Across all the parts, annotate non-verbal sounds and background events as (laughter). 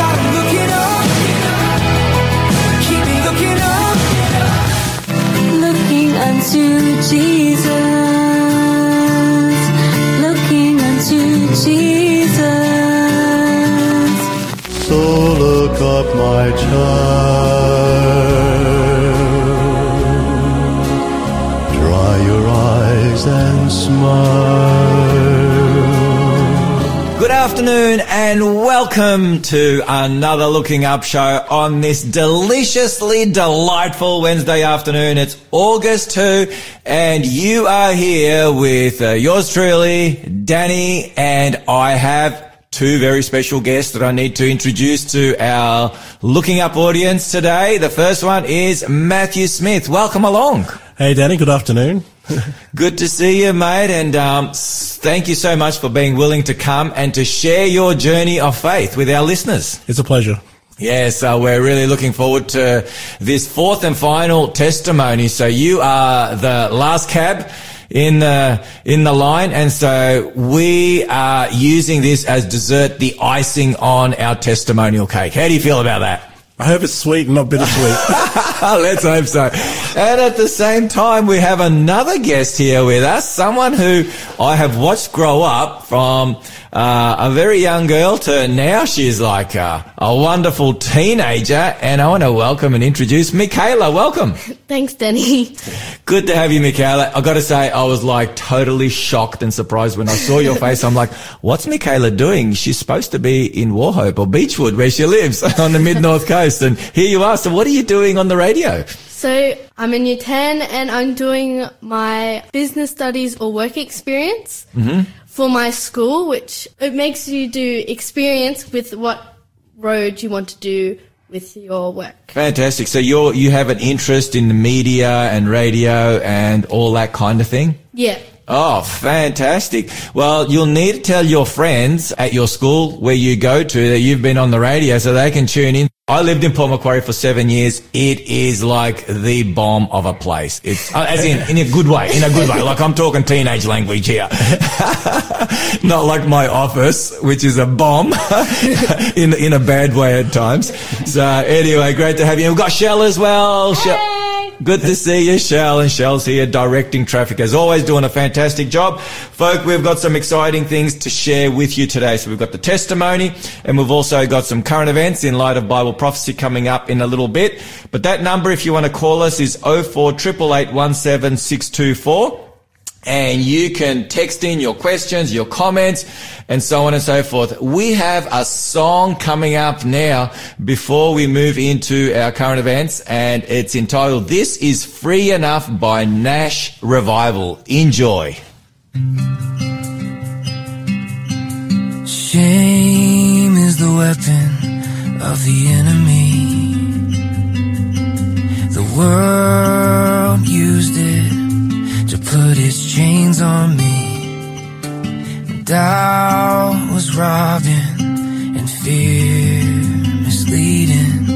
got 'em looking up. Keep me looking up. looking unto Jesus, looking unto Jesus. So look up, my child. Dry your eyes and smile. Good afternoon and welcome to another Looking Up show on this deliciously delightful Wednesday afternoon. It's August 2 and you are here with uh, yours truly, Danny, and I have two very special guests that I need to introduce to our Looking Up audience today. The first one is Matthew Smith. Welcome along. Hey, Danny. Good afternoon. (laughs) Good to see you, mate, and um, thank you so much for being willing to come and to share your journey of faith with our listeners. It's a pleasure. Yeah, so we're really looking forward to this fourth and final testimony. So you are the last cab in the in the line, and so we are using this as dessert, the icing on our testimonial cake. How do you feel about that? I hope it's sweet and not bittersweet. (laughs) Let's hope so. And at the same time, we have another guest here with us, someone who I have watched grow up from uh, a very young girl to now she's like a, a wonderful teenager. And I want to welcome and introduce Michaela. Welcome. (laughs) Thanks, Denny. Good to have you, Michaela. I got to say, I was like totally shocked and surprised when I saw your (laughs) face. I'm like, what's Michaela doing? She's supposed to be in Wauchope or Beechwood where she lives (laughs) on the mid north coast. And here you are. So what are you doing on the radio? So I'm in year 10 and I'm doing my business studies or work experience for my school, which it makes you do experience with what road you want to do with your work. Fantastic. So you're you have an interest in the media and radio and all that kind of thing? Yeah. Oh, fantastic. Well, you'll need to tell your friends at your school where you go to that you've been on the radio so they can tune in. I lived in Port Macquarie for seven years. It is like the bomb of a place. It's, uh, as in, in a good way, in a good way. Like I'm talking teenage language here. (laughs) Not like my office, which is a bomb (laughs) in, in a bad way at times. So anyway, great to have you. We've got Shell as well. Shell- Good to see you, Shell. And Shell's here directing traffic as always, doing a fantastic job. Folk, we've got some exciting things to share with you today. So we've got the testimony and we've also got some current events in light of Bible prophecy coming up in a little bit. But that number, if you want to call us, is 04 and you can text in your questions, your comments, and so on and so forth. We have a song coming up now before we move into our current events, and it's entitled This is Free Enough by Nash Revival. Enjoy. Shame is the weapon of the enemy. The world used it put its chains on me. Doubt was robbing and fear misleading.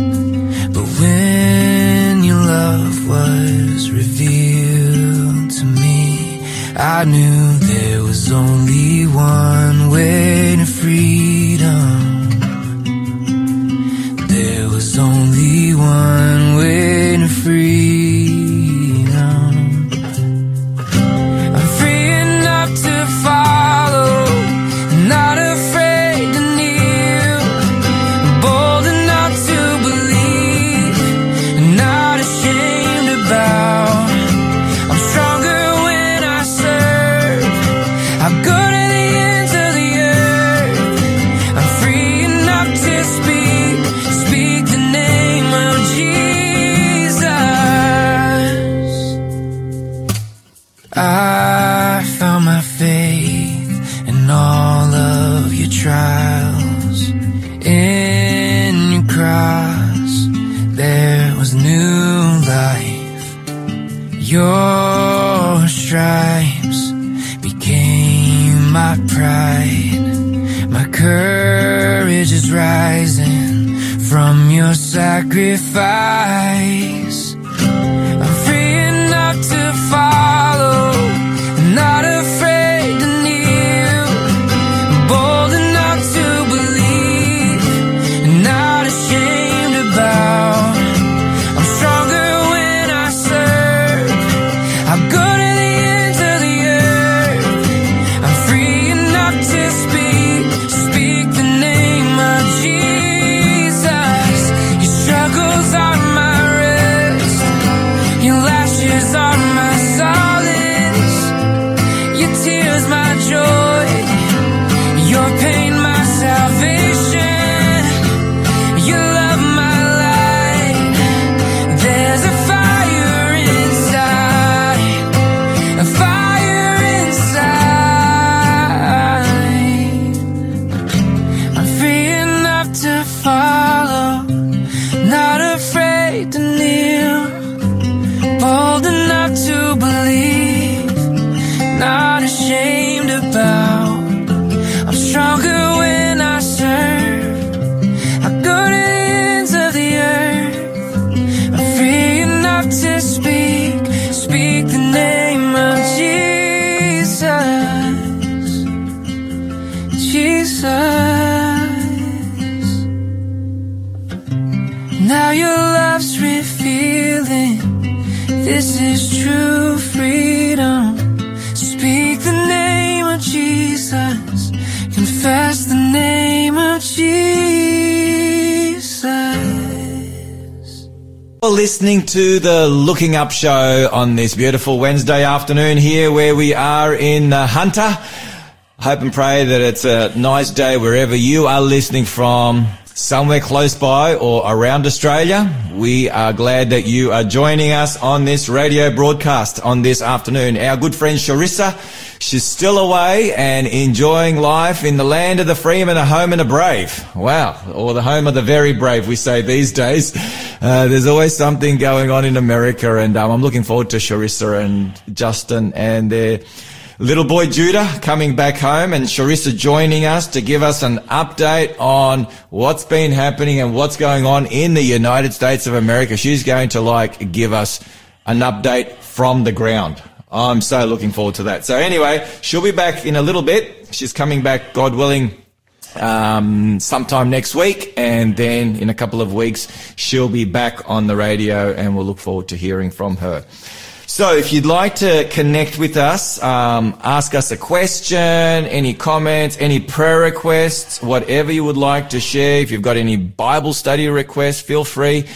But when your love was revealed to me, I knew there was only one way to freedom. To the Looking Up show on this beautiful Wednesday afternoon here where we are in uh, Hunter. Hope and pray that it's a nice day wherever you are listening from, somewhere close by or around Australia. We are glad that you are joining us on this radio broadcast on this afternoon. Our good friend Charissa, she's still away and enjoying life in the land of the free and a home of the brave. Wow. Or the home of the very brave, we say these days. Uh, there's always something going on in America and um, I'm looking forward to Charissa and Justin and their little boy Judah coming back home and Charissa joining us to give us an update on what's been happening and what's going on in the United States of America. She's going to like give us an update from the ground. I'm so looking forward to that. So anyway, she'll be back in a little bit. She's coming back, God willing, um, sometime next week, and then in a couple of weeks she'll be back on the radio, and we'll look forward to hearing from her. So, if you'd like to connect with us, um, ask us a question, any comments, any prayer requests, whatever you would like to share. If you've got any Bible study requests, feel free.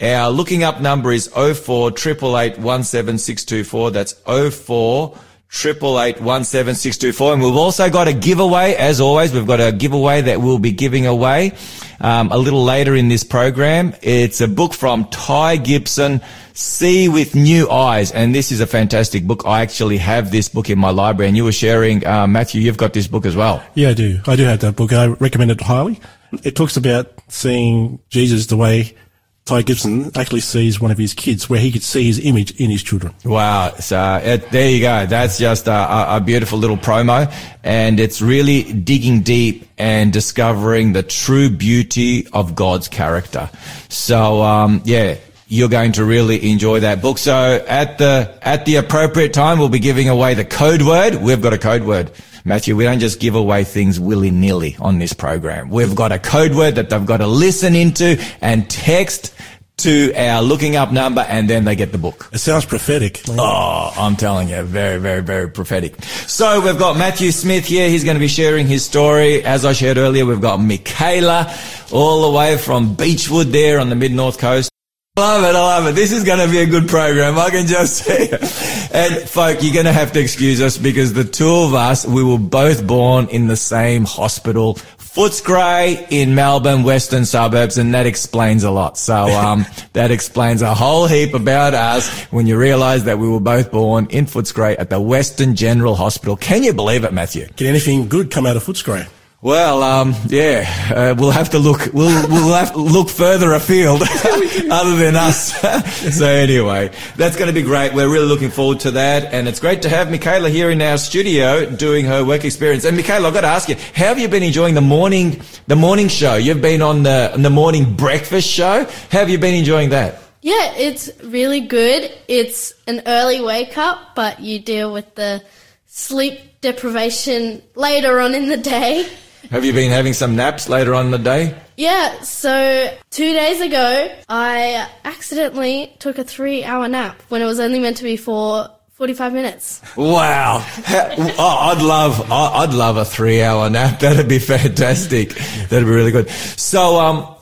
Our looking up number is 04 17624. That's 04 triple eight one seven six two four. And we've also got a giveaway, as always. We've got a giveaway that we'll be giving away um, a little later in this program. It's a book from Ty Gibson, See with New Eyes, and this is a fantastic book. I actually have this book in my library, and you were sharing, uh, Matthew. You've got this book as well. Yeah, I do. I do have that book. I recommend it highly. It talks about seeing Jesus the way Ty Gibson actually sees one of his kids, where he could see his image in his children. Wow. So it, there you go. That's just a, a, beautiful little promo and it's really digging deep and discovering the true beauty of God's character. So, um, yeah. You're going to really enjoy that book. So at the, at the appropriate time, we'll be giving away the code word. We've got a code word. Matthew, we don't just give away things willy-nilly on this program. We've got a code word that they've got to listen into and text to our looking up number and then they get the book. It sounds prophetic. Oh, I'm telling you, very, very, very prophetic. So we've got Matthew Smith here. He's going to be sharing his story. As I shared earlier, we've got Michaela all the way from Beechwood there on the mid north coast. Love it, I love it. This is going to be a good program. I can just see it. (laughs) And folk, you're going to have to excuse us because the two of us, we were both born in the same hospital, Footscray in Melbourne, western suburbs, and that explains a lot. So, um, (laughs) that explains a whole heap about us when you realise that we were both born in Footscray at the Western General Hospital. Can you believe it, Matthew? Can anything good come out of Footscray? Well, um, yeah, uh, we'll have to look. We'll we'll have to look further afield, (laughs) (laughs) other than us. (laughs) so anyway, that's going to be great. We're really looking forward to that, and it's great to have Michaela here in our studio doing her work experience. And Michaela, I've got to ask you, how have you been enjoying the morning the morning show? You've been on the on the morning breakfast show. How have you been enjoying that? Yeah, it's really good. It's an early wake up, but you deal with the sleep deprivation later on in the day. Have you been having some naps later on in the day? Yeah, so two days ago, I accidentally took a three hour nap when it was only meant to be for 45 minutes. Wow. Oh, I'd love, I'd love a three hour nap. (laughs) That'd be fantastic. That'd be really good. So, um,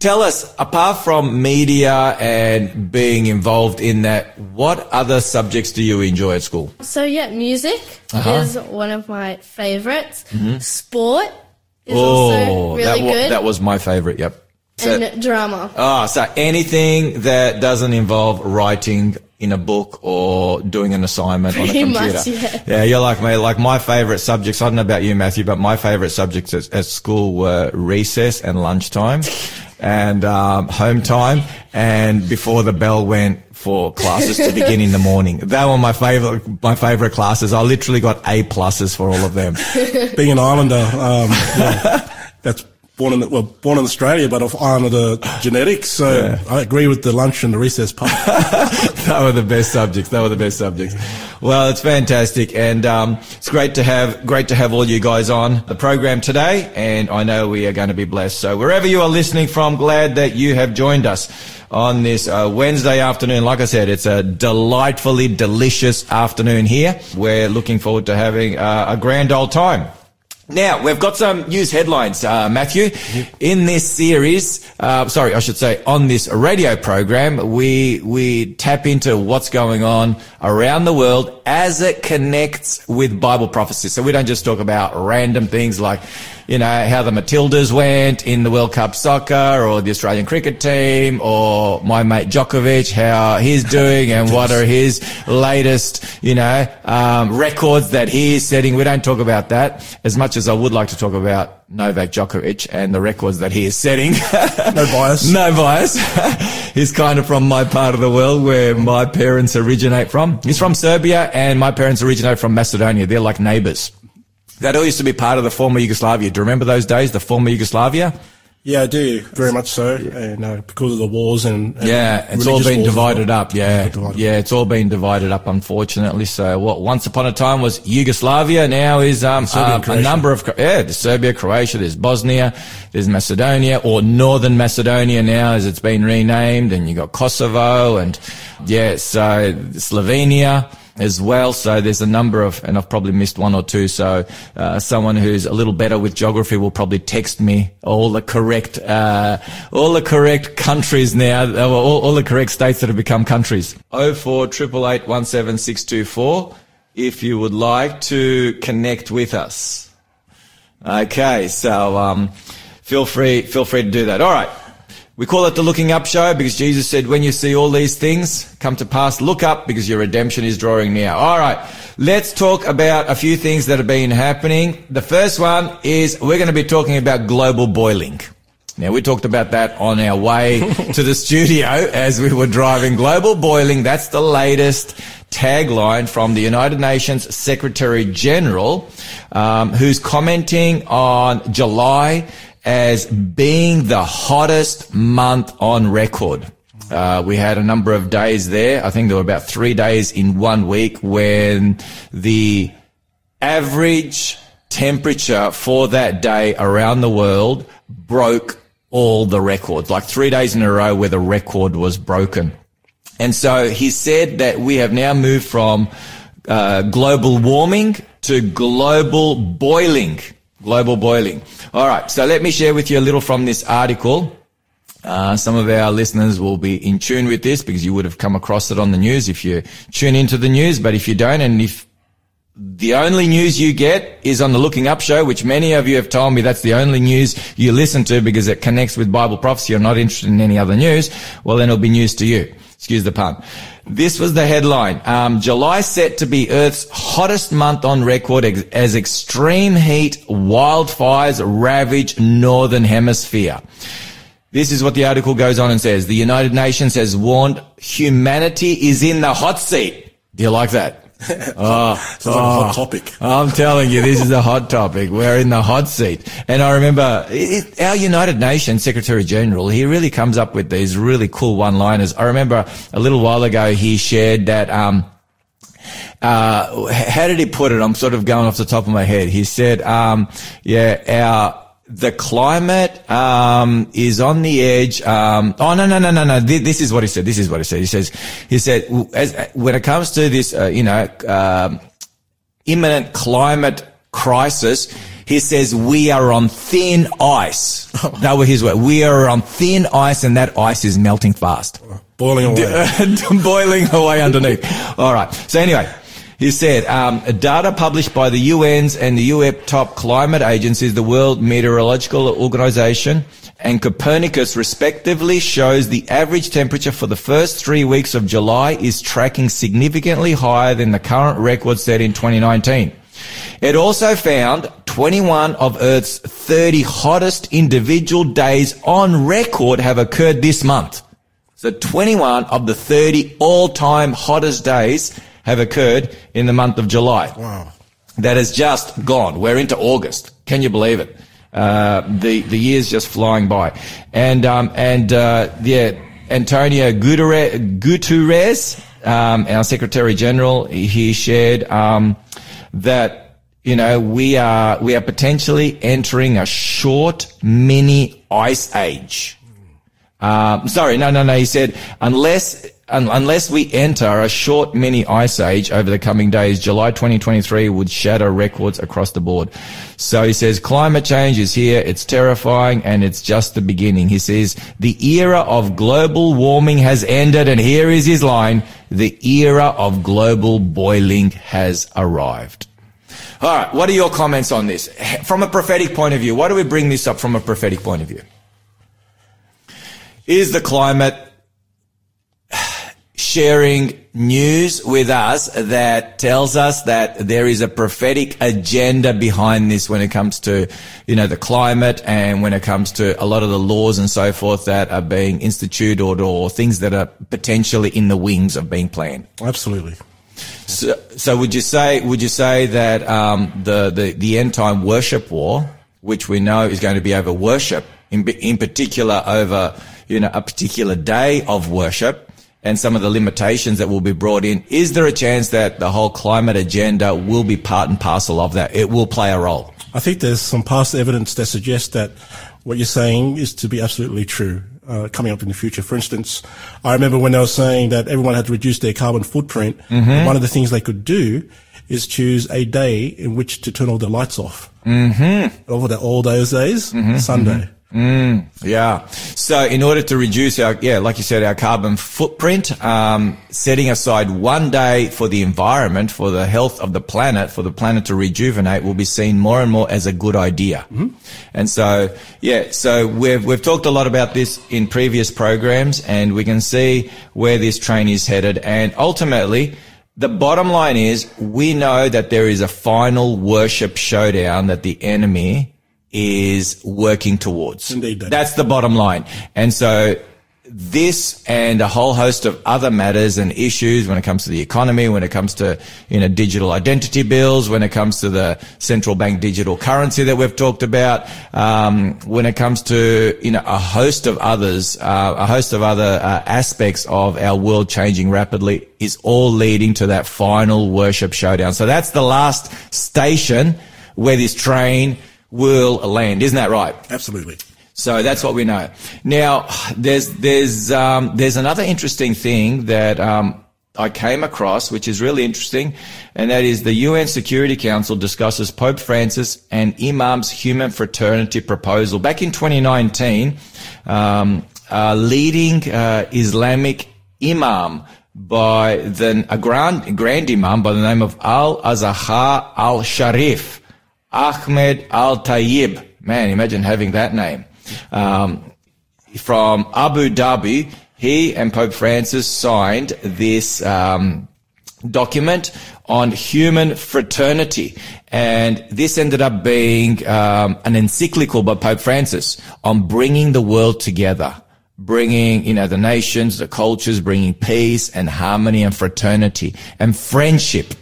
tell us, apart from media and being involved in that, what other subjects do you enjoy at school? So, yeah, music Uh-huh. is one of my favorites. Sport is oh, also really that, wa- good. that was my favorite. Yep. So, and drama. ah, so anything that doesn't involve writing in a book or doing an assignment Pretty on a much, computer. yeah. you're like me. Like my favorite subjects, I don't know about you, Matthew, but my favorite subjects at, at school were recess and lunchtime and um, home time and before the bell went for classes to begin in the morning. They were my favorite, my favorite classes. I literally got A pluses for all of them. (laughs) Being an islander, um, well, that's born in well born in Australia, but of islander genetics. So I agree with the lunch and the recess part. (laughs) (laughs) they were the best subjects. They were the best subjects. Well, it's fantastic, and um, it's great to have great to have all you guys on the program today. And I know we are going to be blessed. So wherever you are listening from, glad that you have joined us on this uh, Wednesday afternoon. Like I said, it's a delightfully delicious afternoon here. We're looking forward to having uh, a grand old time. Now, we've got some news headlines, uh, Matthew. In this series, uh, sorry, I should say, on this radio program, we, we tap into what's going on around the world as it connects with Bible prophecy. So we don't just talk about random things like, you know, how the Matildas went in the World Cup soccer or the Australian cricket team or my mate Djokovic, how he's (laughs) doing and what are his latest, you know, um, records that he is setting. We don't talk about that as much as I would like to talk about Novak Djokovic and the records that he is setting. (laughs) No bias. (laughs) no bias. He's kind of from my part of the world where my parents originate from. He's from Serbia and my parents originate from Macedonia. They're like neighbors. That all used to be part of the former Yugoslavia. Do you remember those days, the former Yugoslavia? Yeah, I do very much so, and uh, because of the wars and, and Yeah, it's all been divided well. up. Yeah, Divided. yeah, it's all been divided up, unfortunately. So what once upon a time was Yugoslavia, now is um, um, a number of yeah, there's Serbia, Croatia, there's Bosnia, there's Macedonia or Northern Macedonia now, as it's been renamed, and you got Kosovo and yeah, so Slovenia as well. So there's a number of, and I've probably missed one or two. So uh, someone who's a little better with geography will probably text me all the correct, uh, all the correct countries now, all, all the correct states that have become countries. Oh four triple eight one seven six two four. If you would like to connect with us. Okay, so um, feel free, feel free to do that. All right. We call it the looking up show because Jesus said, when you see all these things come to pass, look up because your redemption is drawing near. All right. Let's talk about a few things that have been happening. The first one is we're going to be talking about global boiling. Now we talked about that on our way (laughs) to the studio as we were driving global boiling. That's the latest tagline from the United Nations Secretary General, um, who's commenting on July as being the hottest month on record. Uh, we had a number of days there. I think there were about three days in one week when the average temperature for that day around the world broke all the records, like three days in a row where the record was broken. And so he said that we have now moved from uh, global warming to global boiling. Global boiling. All right. So let me share with you a little from this article. Uh, some of our listeners will be in tune with this because you would have come across it on the news if you tune into the news. But if you don't, and if the only news you get is on the Looking Up show, which many of you have told me that's the only news you listen to because it connects with Bible prophecy. You're not interested in any other news. Well, then it'll be news to you. Excuse the pun. This was the headline. Um, July set to be Earth's hottest month on record ex- as extreme heat wildfires ravage northern hemisphere. This is what the article goes on and says. The United Nations has warned humanity is in the hot seat. Do you like that? Oh, Sounds like a hot topic. I'm telling you, this is a hot topic. We're in the hot seat. And I remember it, our United Nations Secretary General, he really comes up with these really cool one-liners. I remember a little while ago he shared that, um, uh, how did he put it? I'm sort of going off the top of my head. He said, um, yeah, our, the climate um, is on the edge. Um, oh no no no no no! This, this is what he said. This is what he said. He says he said as, when it comes to this, uh, you know, um, imminent climate crisis. He says we are on thin ice. (laughs) that were his words. We are on thin ice, and that ice is melting fast Boiling away. (laughs) boiling away underneath. All right. So anyway, He said, um, data published by the UN's and the UEP top climate agencies, the World Meteorological Organization and Copernicus respectively shows the average temperature for the first three weeks of July is tracking significantly higher than the current record set in 2019. It also found 21 of Earth's 30 hottest individual days on record have occurred this month. So 21 of the 30 all-time hottest days have occurred in the month of July. Wow. That has just gone. We're into August. Can you believe it? Uh, the the year's just flying by, and um, and uh, yeah, Antonio Guterres, um, our Secretary General, he shared um, that you know we are we are potentially entering a short mini ice age. Um, sorry, no, no, no. He said unless un- unless we enter a short mini ice age over the coming days, July 2023 would shatter records across the board. So he says climate change is here. It's terrifying and it's just the beginning. He says the era of global warming has ended. And here is his line. The era of global boiling has arrived. All right. What are your comments on this? From a prophetic point of view, why do we bring this up from a prophetic point of view? Is the climate sharing news with us that tells us that there is a prophetic agenda behind this when it comes to, you know, the climate and when it comes to a lot of the laws and so forth that are being instituted or, or things that are potentially in the wings of being planned. Absolutely. So, so would you say would you say that um, the, the the end time worship war, which we know is going to be over worship, in in particular over you know a particular day of worship, and some of the limitations that will be brought in, is there a chance that the whole climate agenda will be part and parcel of that? It will play a role. I think there's some past evidence that suggests that what you're saying is to be absolutely true uh, coming up in the future. For instance, I remember when they were saying that everyone had to reduce their carbon footprint. One of the things they could do is choose a day in which to turn all the lights off. Mm-hmm. Over the, all those days, Sunday. Yeah. So in order to reduce our, yeah, like you said, our carbon footprint, um, setting aside one day for the environment, for the health of the planet, for the planet to rejuvenate will be seen more and more as a good idea. And so, yeah, so we've, we've talked a lot about this in previous programs and we can see where this train is headed. And ultimately, the bottom line is we know that there is a final worship showdown that the enemy is working towards. Indeed. That's the bottom line. And so this and a whole host of other matters and issues when it comes to the economy, when it comes to, you know, digital identity bills, when it comes to the central bank digital currency that we've talked about, um, when it comes to, you know, a host of others, uh, a host of other uh, aspects of our world changing rapidly is all leading to that final worship showdown. So that's the last station where this train will land. Isn't that right? Absolutely. So that's what we know. Now, there's there's um, there's another interesting thing that um, I came across, which is really interesting, and that is the UN Security Council discusses Pope Francis and Imam's human fraternity proposal. Back in 2019, um, a leading uh, Islamic imam by the a grand grand imam by the name of Al Azhar Al Sharif, Ahmed Al Tayyib. Man, imagine having that name um, from Abu Dhabi, he and Pope Francis signed this um, document on human fraternity. And this ended up being um, an encyclical by Pope Francis on bringing the world together, bringing, you know, the nations, the cultures, bringing peace and harmony and fraternity and friendship.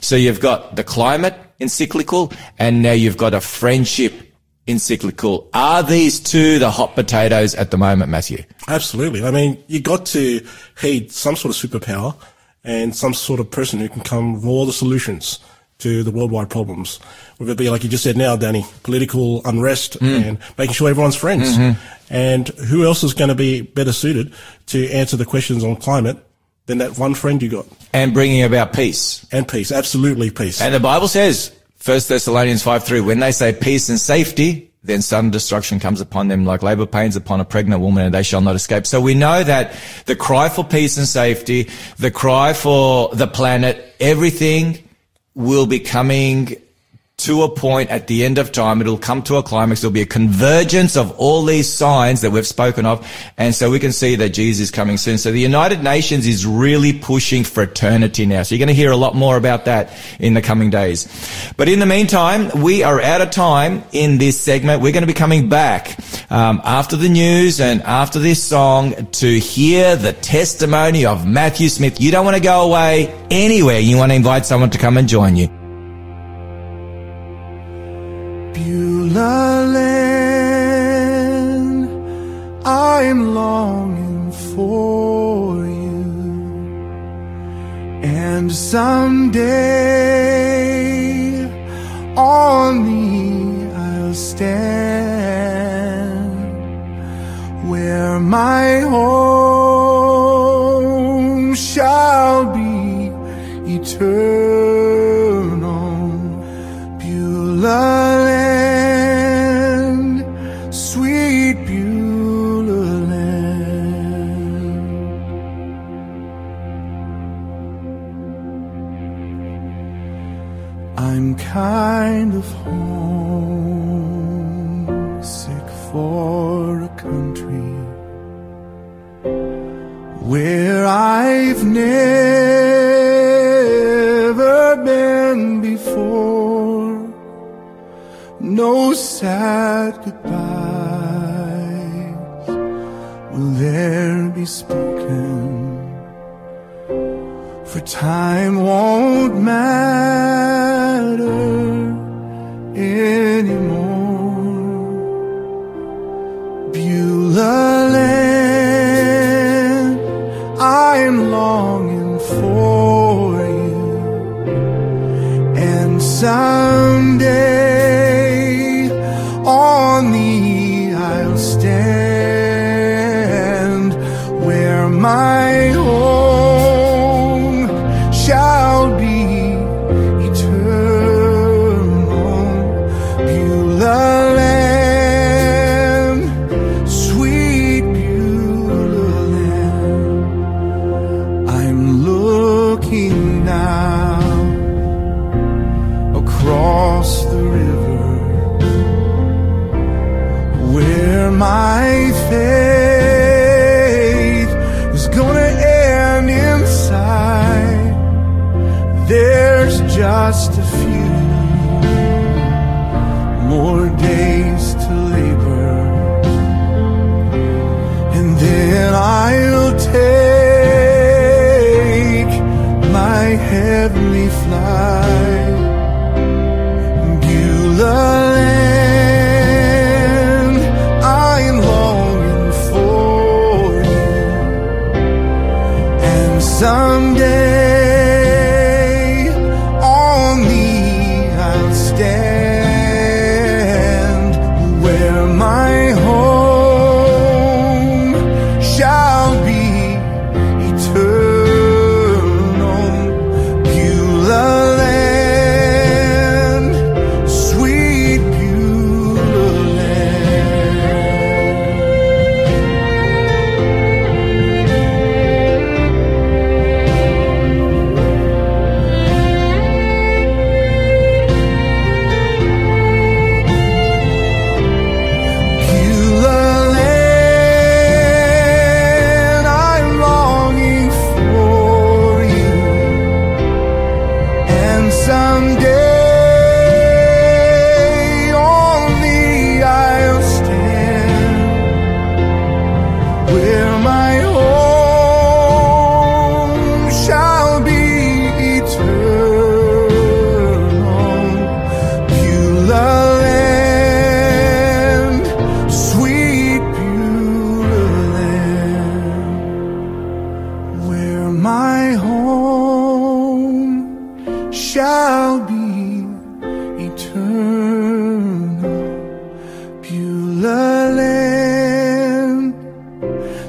So you've got the climate encyclical and now you've got a friendship encyclical. Are these two the hot potatoes at the moment, Matthew? Absolutely. I mean, you got to heed some sort of superpower and some sort of person who can come with all the solutions to the worldwide problems. Whether it be, like you just said now, Danny, political unrest mm. and making sure everyone's friends. Mm-hmm. And who else is going to be better suited to answer the questions on climate than that one friend you got? And bringing about peace. And peace. Absolutely peace. And the Bible says, 1 Thessalonians 5 3, when they say peace and safety, then sudden destruction comes upon them like labor pains upon a pregnant woman and they shall not escape. So we know that the cry for peace and safety, the cry for the planet, everything will be coming to a point at the end of time. It'll come to a climax. There'll be a convergence of all these signs that we've spoken of. And so we can see that Jesus is coming soon. So the United Nations is really pushing fraternity now. So you're going to hear a lot more about that in the coming days. But in the meantime, we are out of time in this segment. We're going to be coming back um, after the news and after this song to hear the testimony of Matthew Smith. You don't want to go away anywhere. You want to invite someone to come and join you. Beulah land, I'm longing for you, and someday on thee I'll stand, where my home shall be eternal. Beulah kind of homesick for a country where I've never been before. No sad goodbyes will there be spoken, for time won't matter and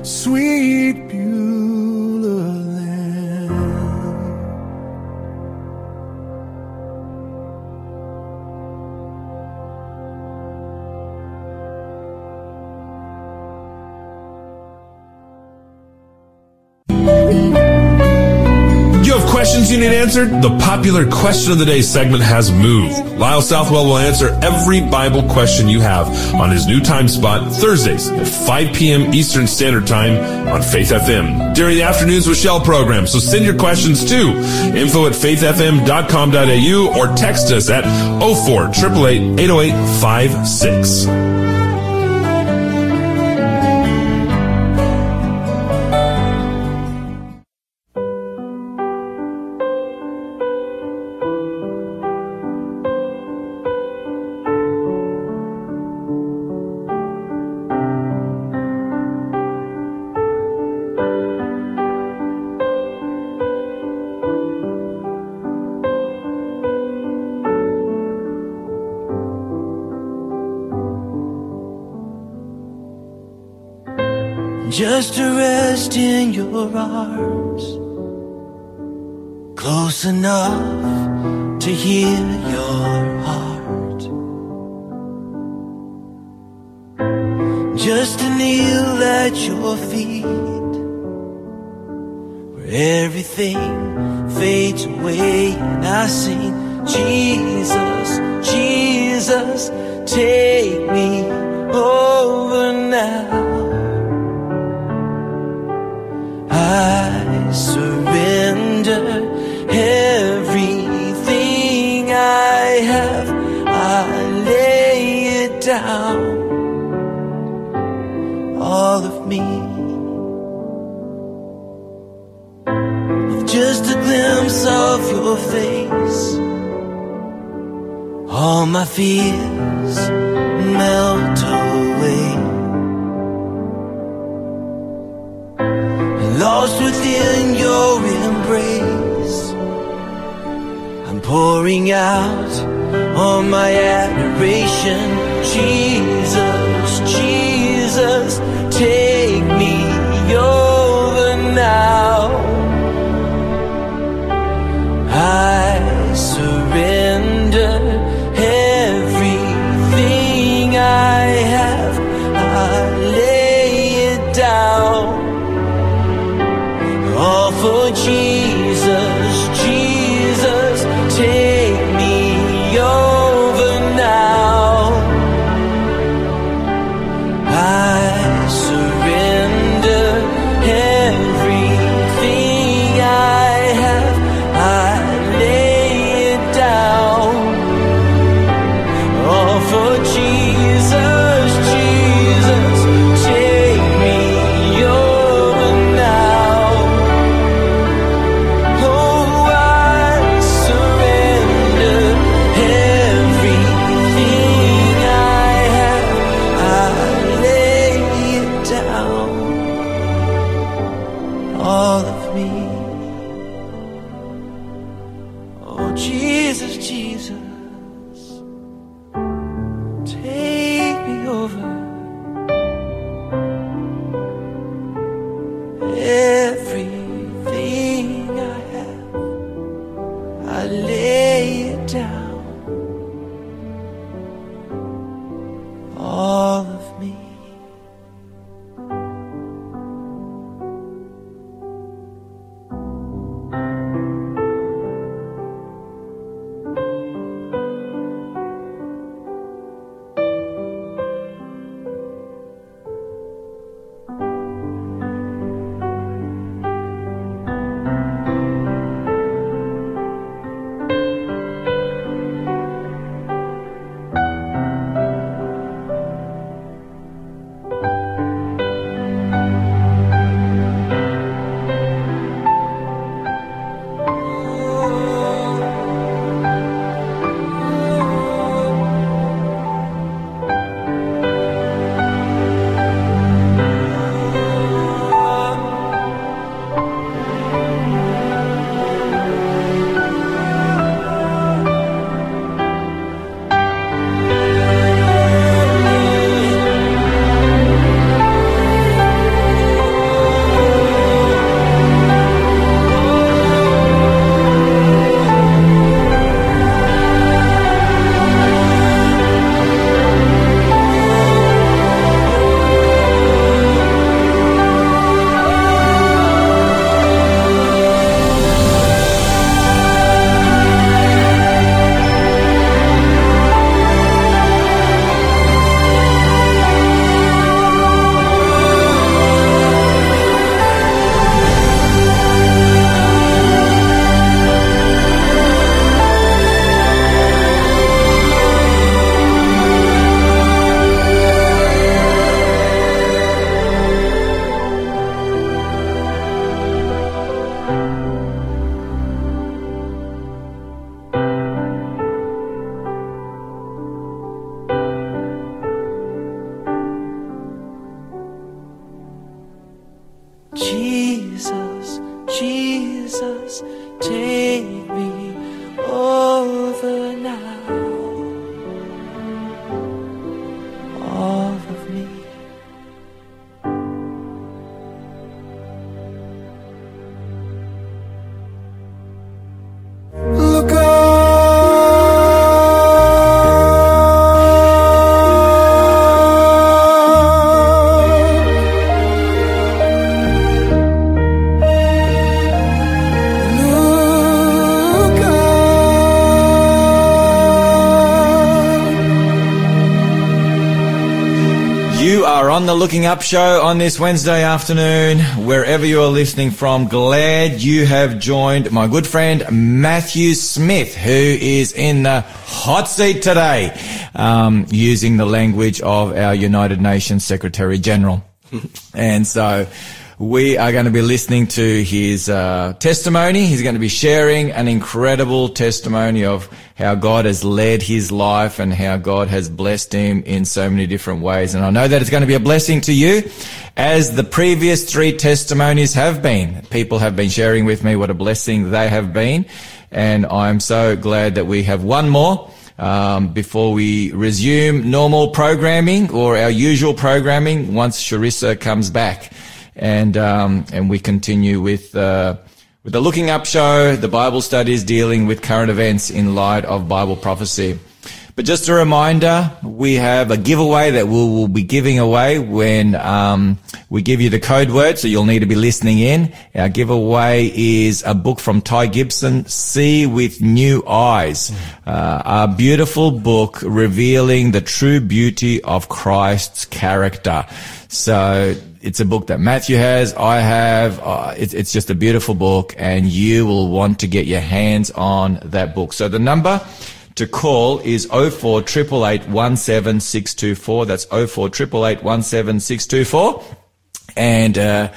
sweet answered? The popular question of the day segment has moved. Lyle Southwell will answer every Bible question you have on his new time spot Thursdays at 5 p.m. Eastern Standard Time on Faith FM during the Afternoons with Shell program. So send your questions to info at faithfm.com.au or text us at 04 888 808 56. Enough Jesus, Jesus. The Looking Up show on this Wednesday afternoon, wherever you are listening from. Glad you have joined my good friend Matthew Smith, who is in the hot seat today, um, using the language of our United Nations Secretary General. (laughs) and so we are going to be listening to his uh, testimony. He's going to be sharing an incredible testimony of how God has led his life and how God has blessed him in so many different ways. And I know that it's going to be a blessing to you as the previous three testimonies have been. People have been sharing with me what a blessing they have been. And I'm so glad that we have one more um, before we resume normal programming or our usual programming once Charissa comes back, and um, and we continue with uh, with the Looking Up show, the Bible studies dealing with current events in light of Bible prophecy. But just a reminder, we have a giveaway that we will be giving away when um, we give you the code word, so you'll need to be listening in. Our giveaway is a book from Ty Gibson, See with New Eyes, uh, a beautiful book revealing the true beauty of Christ's character. So it's a book that Matthew has, I have. Uh, it, it's just a beautiful book, and you will want to get your hands on that book. So the number to call is 04 17624. That's 04 17624. And, uh,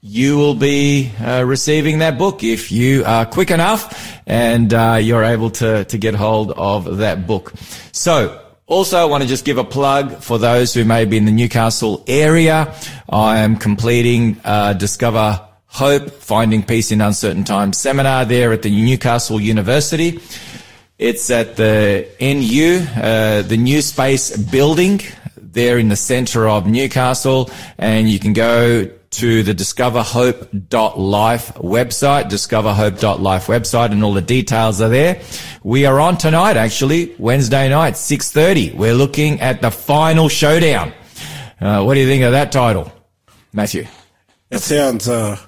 you will be uh, receiving that book if you are quick enough and uh, you're able to, to get hold of that book. So, also, I want to just give a plug for those who may be in the Newcastle area. I am completing uh, Discover Hope, Finding Peace in Uncertain Times seminar there at the Newcastle University. It's at the NU, uh, the New Space building there in the center of Newcastle, and you can go to the discoverhope.life website, discoverhope.life website, and all the details are there. We are on tonight, actually, Wednesday night, 6.30. We're looking at the final showdown. Uh, what do you think of that title, Matthew? It sounds uh,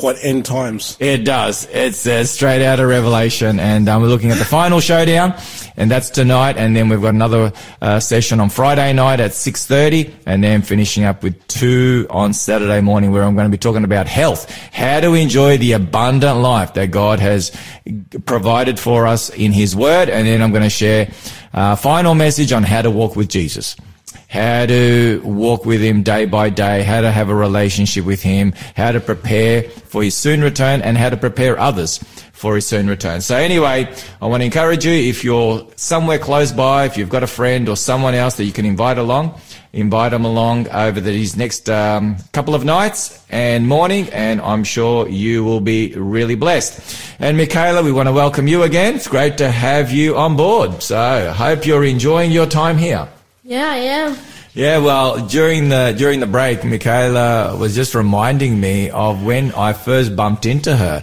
quite end times. It does. It's uh, straight out of Revelation, and um, we're looking at the final showdown, and that's tonight. And then we've got another uh, session on Friday night at six thirty, and then finishing up with two on Saturday morning, where I'm going to be talking about health, how to enjoy the abundant life that God has provided for us in His Word, and then I'm going to share a final message on how to walk with Jesus how to walk with him day by day, how to have a relationship with him, how to prepare for his soon return, and how to prepare others for his soon return. So anyway, I want to encourage you, if you're somewhere close by, if you've got a friend or someone else that you can invite along, invite them along over these next um, couple of nights and morning, and I'm sure you will be really blessed. And Michaela, we want to welcome you again. It's great to have you on board. So hope you're enjoying your time here. Yeah, I am. Yeah, well, during the during the break, Michaela was just reminding me of when I first bumped into her.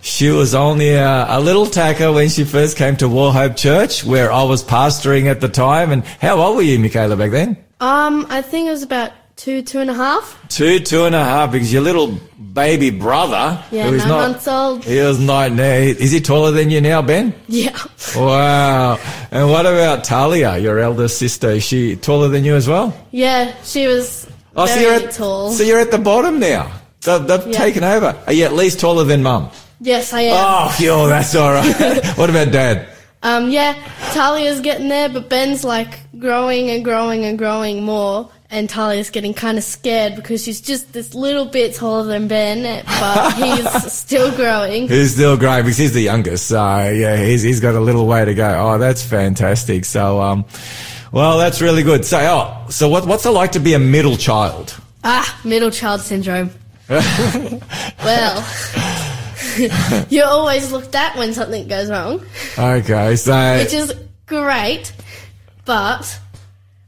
She was only a, a little tacker when she first came to Wauchope Church, where I was pastoring at the time. And how old were you, Michaela, back then? Um, I think it was about two, two and a half. Two, two and a half, because your little baby brother, Yeah, who is nine not, months old. he was nine. Is he taller than you now, Ben? Yeah. Wow. And what about Talia, your elder sister? Is she taller than you as well? Yeah, she was Oh, very so you're at, tall. So you're at the bottom now. They've, they've Yeah. taken over. Are you at least taller than mum? yes, I am. Oh, yo, that's all right. (laughs) what about dad? Um, yeah, Talia's getting there, but Ben's like growing and growing and growing more. And Talia's getting kind of scared because she's just this little bit taller than Ben, but he's (laughs) still growing. He's still growing because he's the youngest. So yeah, he's he's got a little way to go. Oh, that's fantastic. So um, well, that's really good. So oh, so what what's it like to be a middle child? Ah, middle child syndrome. (laughs) well, (laughs) you're always looked at when something goes wrong, Okay, so which is great. But,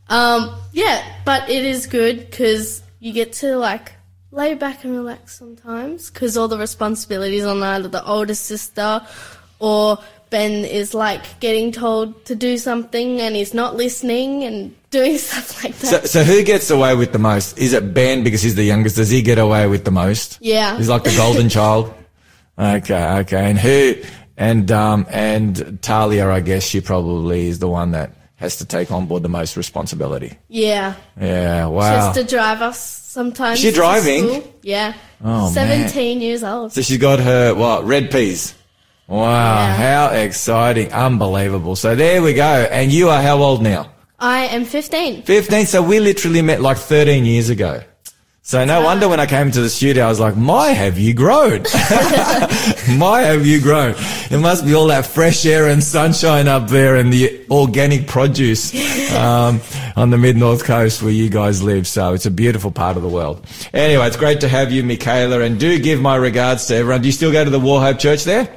um, yeah, but it is good because you get to like lay back and relax sometimes because all the responsibilities on either the older sister or Ben is like getting told to do something and he's not listening and (laughs) doing stuff like so, that. so who gets away with the most? Is it Ben because he's the youngest? Does he get away with the most? Yeah. He's like the golden (laughs) child. Okay, okay. And who? And um and Talia, I guess she probably is the one that has to take on board the most responsibility. yeah. Yeah. She Wow. has to drive us sometimes. She driving? Yeah. Oh, man. 17 years old. So she's got her what? Red Ps. Wow. Yeah. How exciting! Unbelievable. So there we go. And you are how old now? I am 15. 15. So we literally met like 13 years ago. So no wonder when I came to the studio, I was like, my have you grown? (laughs) my have you grown? It must be all that fresh air and sunshine up there and the organic produce, um, on the mid north coast where you guys live. So it's a beautiful part of the world. Anyway, it's great to have you, Michaela, and do give my regards to everyone. Do you still go to the Wauchope Church there?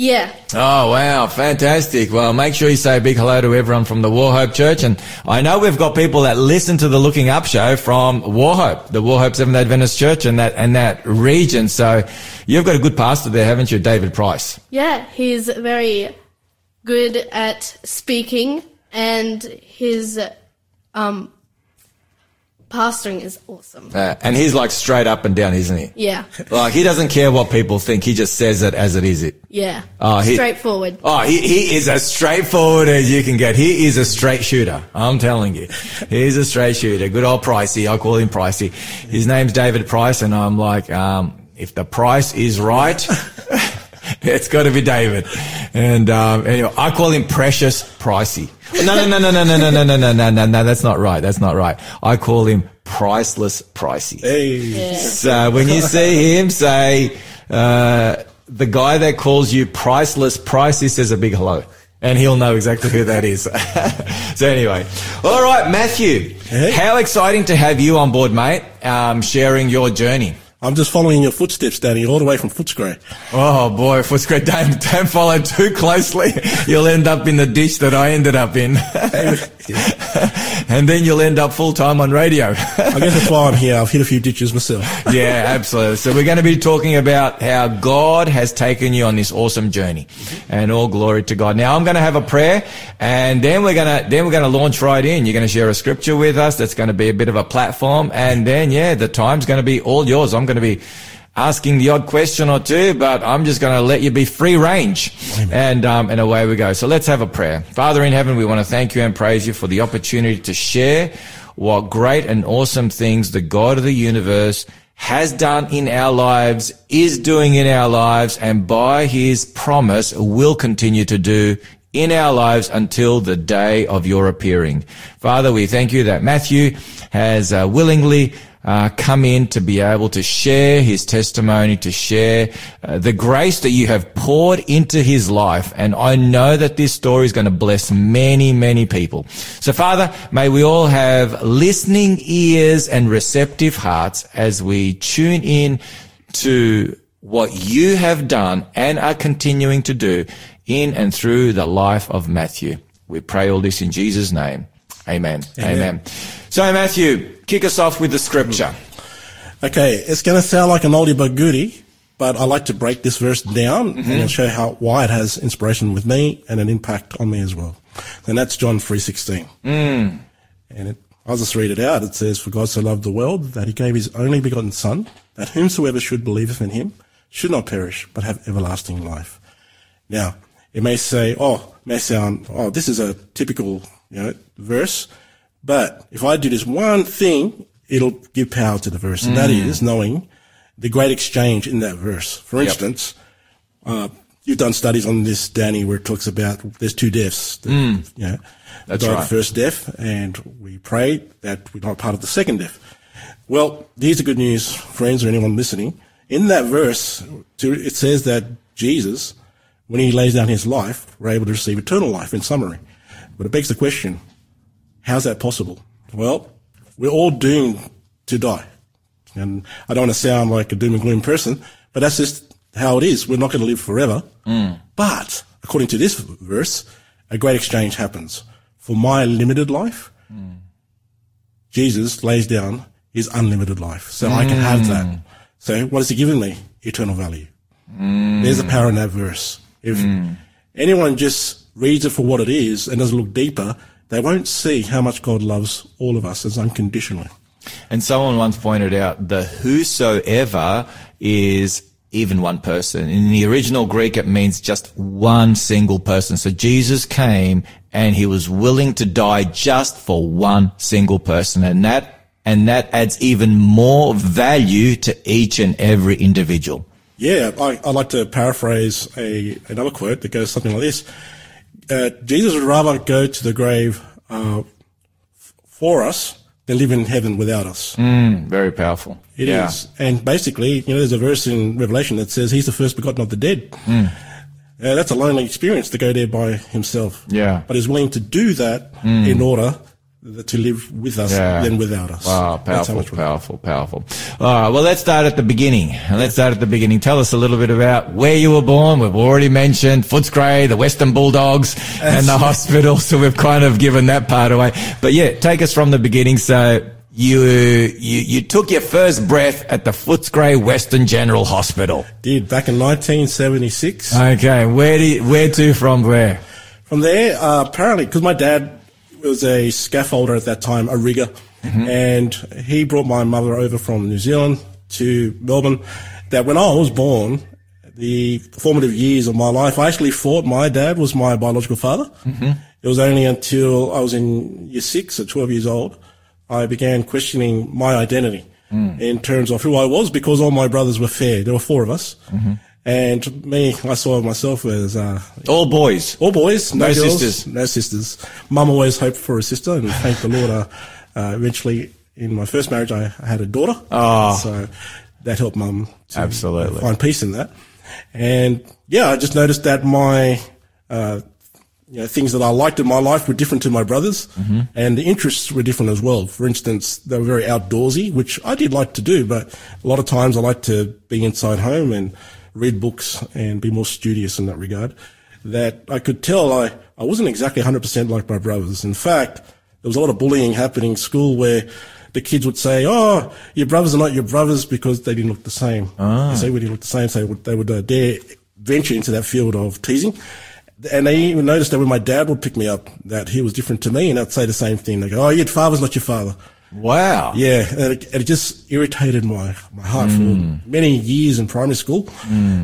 Yeah. Oh wow, fantastic. Well, make sure you say a big hello to everyone from the Wauchope Church. And I know we've got people that listen to the Looking Up show from Wauchope, the Wauchope Seventh Adventist Church and that, and that region. So you've got a good pastor there, haven't you? David Price. Yeah. He's very good at speaking and his, um, pastoring is awesome. Uh, and he's like straight up and down, isn't he? Yeah. (laughs) Like he doesn't care what people think. He just says it as it is. It. Yeah. Oh, he- Straightforward. Oh, he, he is as straightforward as you can get. He is a straight shooter. I'm telling you. He's a straight shooter. Good old Pricey. I call him Pricey. His name's David Price and I'm like, um, if the price is right, (laughs) it's got to be David. And, um, anyway, I call him Precious Pricey. No, no, no, no, no, no, no, no, no, no, no, no, no, that's not right. That's not right. I call him Priceless Pricey. Hey. So when you see him, say, uh, the guy that calls you priceless Pricey says a big hello. And he'll know exactly who that is. so anyway. All right, Matthew. Hey. How exciting to have you on board, mate, um, sharing your journey. I'm just following your footsteps, Danny, all the way from Footscray. Oh boy, Footscray, (laughs) don't, don't follow too closely. You'll end up in the dish that I ended up in. (laughs) and then you'll end up full time on radio. I guess that's why I'm here. I've hit a few ditches myself. (laughs) yeah, absolutely. So we're going to be talking about how God has taken you on this awesome journey, and all glory to God. Now I'm going to have a prayer, and then we're going to then we're going to launch right in. You're going to share a scripture with us. That's going to be a bit of a platform, and then yeah, the time's going to be all yours. I'm going to be asking the odd question or two, but I'm just going to let you be free range. And, um, and away we go. So let's have a prayer. Father in heaven, we want to thank you and praise you for the opportunity to share what great and awesome things the God of the universe has done in our lives, is doing in our lives, and by his promise will continue to do in our lives until the day of your appearing. Father, we thank you that Matthew has uh, willingly uh, come in to be able to share his testimony, to share uh, the grace that you have poured into his life. And I know that this story is going to bless many, many people. So Father, may we all have listening ears and receptive hearts as we tune in to what you have done and are continuing to do in and through the life of Matthew. We pray all this in Jesus' name. Amen. Amen. So Matthew, kick us off with the scripture. Okay, it's going to sound like an oldie but goodie, but I like to break this verse down and I'll show how why it has inspiration with me and an impact on me as well. And that's John three sixteen. Mm. And it, I'll just read it out. It says, "For God so loved the world that He gave His only begotten Son, that whomsoever should believeth in Him should not perish but have everlasting life." Now, it may say, "Oh, it may sound, oh, this is a typical, you know, verse." But if I do this one thing, it'll give power to the verse, and that is knowing the great exchange in that verse. For instance, uh, you've done studies on this, Danny, where it talks about there's two deaths. The, You know, That's right. The first death, and we pray that we're not part of the second death. Well, here's the good news, friends, or anyone listening. In that verse, it says that Jesus, when he lays down his life, we're able to receive eternal life, in summary. But it begs the question, how's that possible? Well, we're all doomed to die. And I don't want to sound like a doom and gloom person, but that's just how it is. We're not going to live forever. Mm. But according to this verse, a great exchange happens. For my limited life, mm. Jesus lays down his unlimited life. So I can have that. Mm. So what has he given me? Eternal value. There's a power in that verse. If anyone just reads it for what it is and doesn't look deeper, they won't see how much God loves all of us as unconditionally. And someone once pointed out the whosoever is even one person. In the original Greek, it means just one single person. So Jesus came and he was willing to die just for one single person. And that, and that adds even more value to each and every individual. Yeah, I, I like to paraphrase a another quote that goes something like this: uh, Jesus would rather go to the grave uh, for us than live in heaven without us. Mm, very powerful. It is, and basically, you know, there's a verse in Revelation that says He's the first begotten of the dead. Hmm. Uh, that's a lonely experience to go there by himself. Yeah. But He's willing to do that in order to live with us Yeah. than without us. Wow, powerful, powerful, powerful. All right, well, let's start at the beginning. Let's start at the beginning. Tell us a little bit about where you were born. We've already mentioned Footscray, the Western Bulldogs, and the (laughs) hospital, so we've kind of given that part away. But yeah, take us from the beginning. So you you you took your first breath at the Footscray Western General Hospital. Did back in 1976. Okay, where do you, where to from where? From there, uh, apparently, because my dad was a scaffolder at that time, a rigger, mm-hmm. and he brought my mother over from New Zealand to Melbourne. That when I was born, the formative years of my life, I actually thought my dad was my biological father. Mm-hmm. It was only until I was in year six at 12 years old, I began questioning my identity mm. in terms of who I was because all my brothers were fair. There were four of us. Mm-hmm. And me, I saw myself as, uh, All boys. all boys, no, No girls, sisters. no sisters. Mum always hoped for a sister, and thank the Lord. Uh, uh, eventually, in my first marriage, I, had a daughter. Oh. so that helped Mum to Absolutely. find peace in that. And yeah, I just noticed that my uh, you know, things that I liked in my life were different to my brothers, Mm-hmm. and the interests were different as well. For instance, they were very outdoorsy, which I did like to do, but a lot of times I liked to be inside home and read books and be more studious in that regard. That I could tell I, I wasn't exactly 100% like my brothers. In fact, there was a lot of bullying happening in school where the kids would say, "Oh, your brothers are not your brothers because they didn't look the same." They say we didn't look the same, so they would, they would uh, dare venture into that field of teasing. And they even noticed that when my dad would pick me up, that he was different to me, and I'd say the same thing. They go, "Oh, your father's not your father." Wow. Yeah, and it, it just irritated my, my heart for many years in primary school.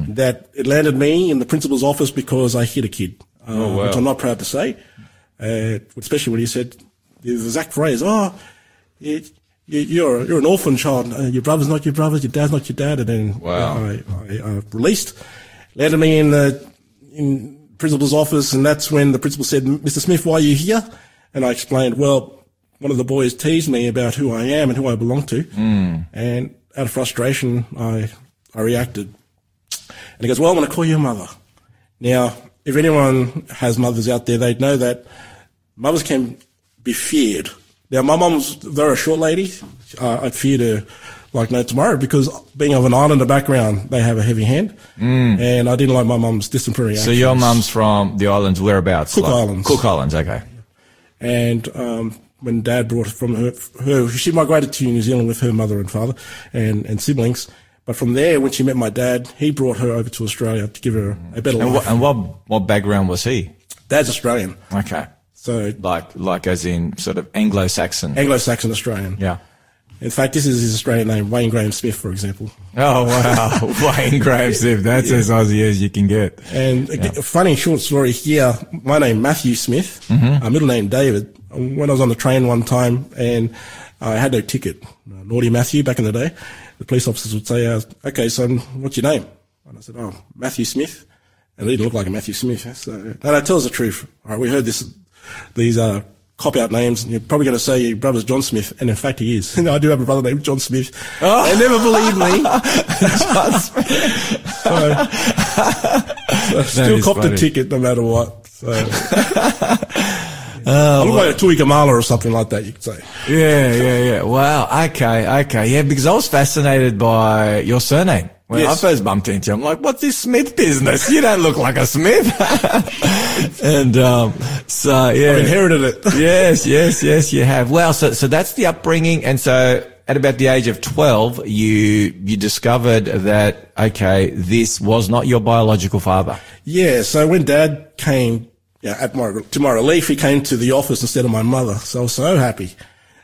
That it landed me in the principal's office because I hit a kid, uh, wow. which I'm not proud to say. Uh, especially when he said the exact phrase, "Oh, it, you, you're you're an orphan child. Uh, your brother's not your brother. Your dad's not your dad." And then Wow. I, I uh, released, landed me in the in principal's office, and that's when the principal said, "Mr. Smith, why are you here?" And I explained, "Well." One of the boys teased me about who I am and who I belong to. And out of frustration, I, I reacted. And he goes, well, I want to call you a mother. Now, if anyone has mothers out there, they'd know that mothers can be feared. Now, my mum's very a short lady. Uh, I'd feared her like no tomorrow because being of an islander background, they have a heavy hand. And I didn't like my mum's disciplinary So your mum's from the islands, whereabouts? Cook Islands. Cook Islands, okay. And um, when Dad brought her from her, her, she migrated to New Zealand with her mother and father and, and siblings. But from there, when she met my dad, he brought her over to Australia to give her a better And life. what, and what, what background was he? Dad's Australian, Okay. so Like, like as in sort of Anglo-Saxon. Anglo-Saxon Australian. yeah. In fact, this is his Australian name, Wayne Graham Smith, for example. Oh, wow. (laughs) Wayne Graham Smith. That's as Aussie as you can get. And a, a funny short story here. My name Matthew Smith, Mm-hmm. uh, middle name David. When I was on the train one time and I had no ticket, uh, naughty Matthew back in the day, the police officers would say, uh, "Okay, son, what's your name?" And I said, "Oh, Matthew Smith." And it didn't look like a Matthew Smith. So, no, no, tell us the truth. All right, we heard this, these uh, cop out names. And you're probably going to say your brother's John Smith, and in fact, he is. (laughs) I do have a brother named John Smith. Oh. They never believe me. (laughs) so, so (laughs) still copped funny. a ticket no matter what. So, I look like oh, a Tui Kamala or something like that, you could say. Yeah, yeah, yeah. Wow. Okay, okay. Yeah, because I was fascinated by your surname. When Yes. I first bumped into you, I'm like, what's this Smith business? You don't look like a Smith. (laughs) and, um, so yeah. I inherited it. (laughs) yes, yes, yes, you have. Well, so, so that's the upbringing. And so at about the age of 12, you, you discovered that, okay, this was not your biological father. Yeah, so when dad came yeah, at my, to my relief, he came to the office instead of my mother. So I was so happy.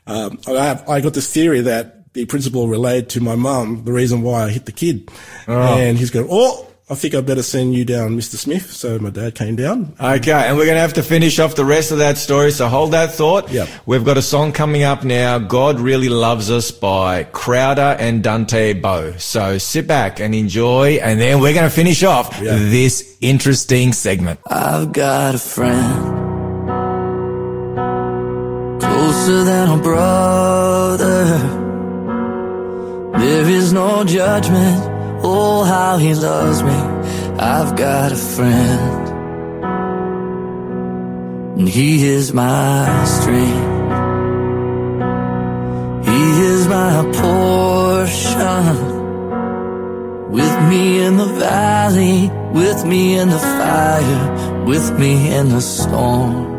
Um, I, have, I got this theory that the principal relayed to my mum the reason why I hit the kid. Oh. And he's going, oh, I think I better send you down, Mr. Smith. So my dad came down. Okay, and we're going to have to finish off the rest of that story, so hold that thought. Yep. We've got a song coming up now, God Really Loves Us by Crowder and Dante Bowe. So sit back and enjoy, and then we're going to finish off Yeah. this interesting segment. I've got a friend closer than a brother. There is no judgment. Oh, how he loves me. I've got a friend, and he is my strength. He is my portion. With me in the valley, with me in the fire, with me in the storm.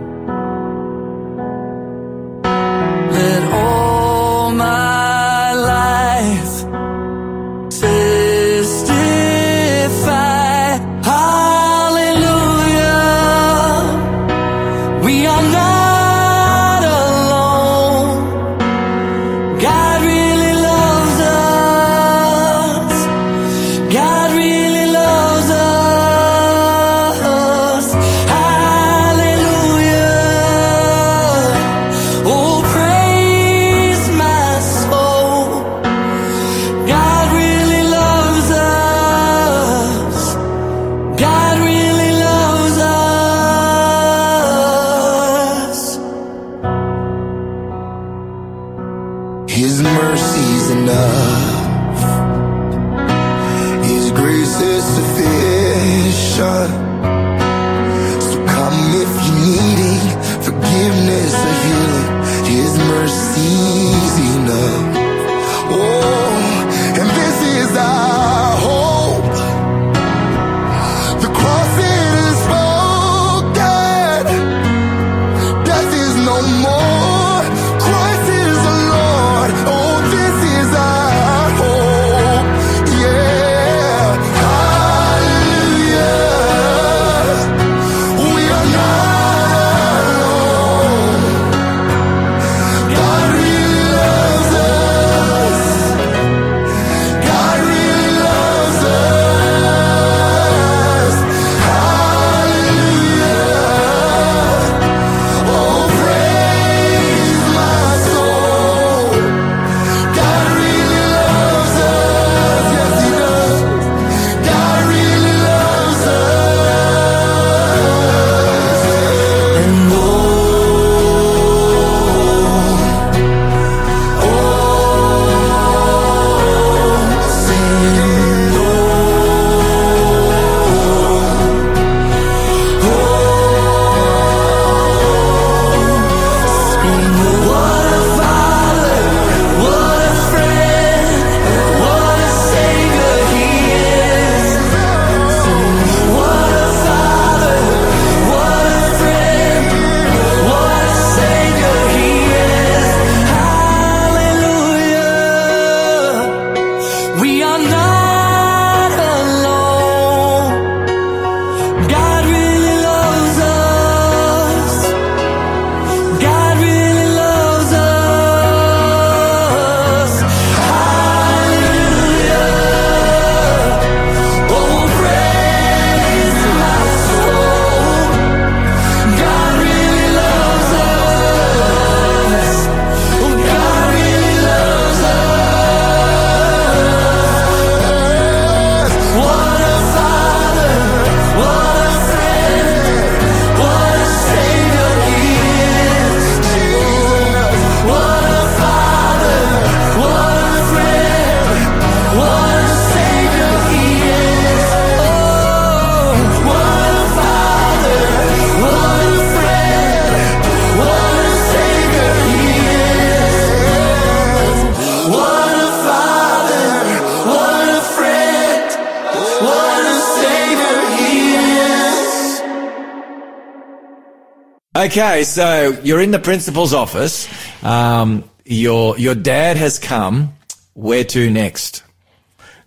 Okay, so you're in the principal's office. Um, your your dad has come. Where to next?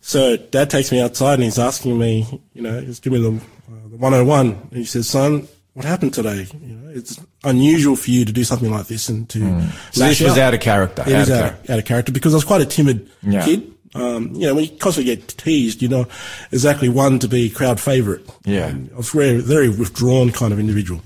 So dad takes me outside and he's asking me, you know, he's giving me the, uh, the 101. And he says, son, what happened today? You know, it's unusual for you to do something like this and to. Hmm. So this was out of character. It out is of out, character. out of character because I was quite a timid Yeah. kid. Um, you know, when you constantly get teased, you're not exactly one to be crowd favourite. Yeah. I was very, very withdrawn kind of individual.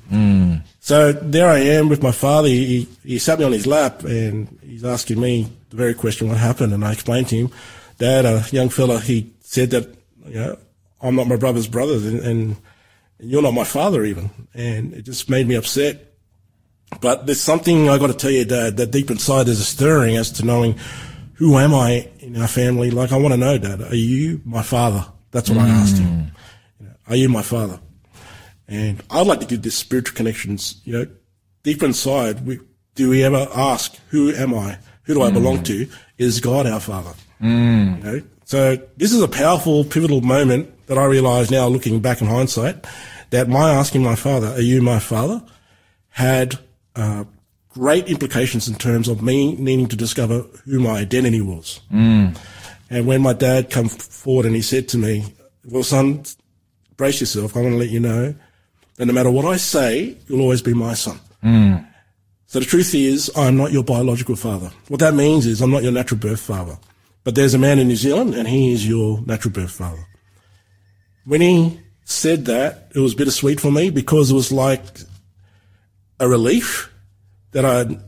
So there I am with my father. He, he sat me on his lap and he's asking me the very question, what happened? And I explained to him, Dad, a young fella, he said that, you know, I'm not my brother's brother and, and you're not my father even. And it just made me upset. But there's something I got to tell you, Dad, that deep inside there's a stirring as to knowing who am I in our family. Like I want to know, Dad, are you my father? That's what I hmm. asked him. You know, are you my father? And I'd like to give this spiritual connections, you know, deep inside, we, do we ever ask, who am I? Who do I belong hmm. to? Is God our father? Hmm. You know? So this is a powerful, pivotal moment that I realize now looking back in hindsight that my asking my father, are you my father? had uh, great implications in terms of me needing to discover who my identity was. Mm. And when my dad come forward and he said to me, well, son, brace yourself. I'm going to let you know that no matter what I say, you'll always be my son. Mm. So the truth is, I'm not your biological father. What that means is I'm not your natural birth father. But there's a man in New Zealand and he is your natural birth father. When he said that, it was bittersweet for me because it was like a relief that I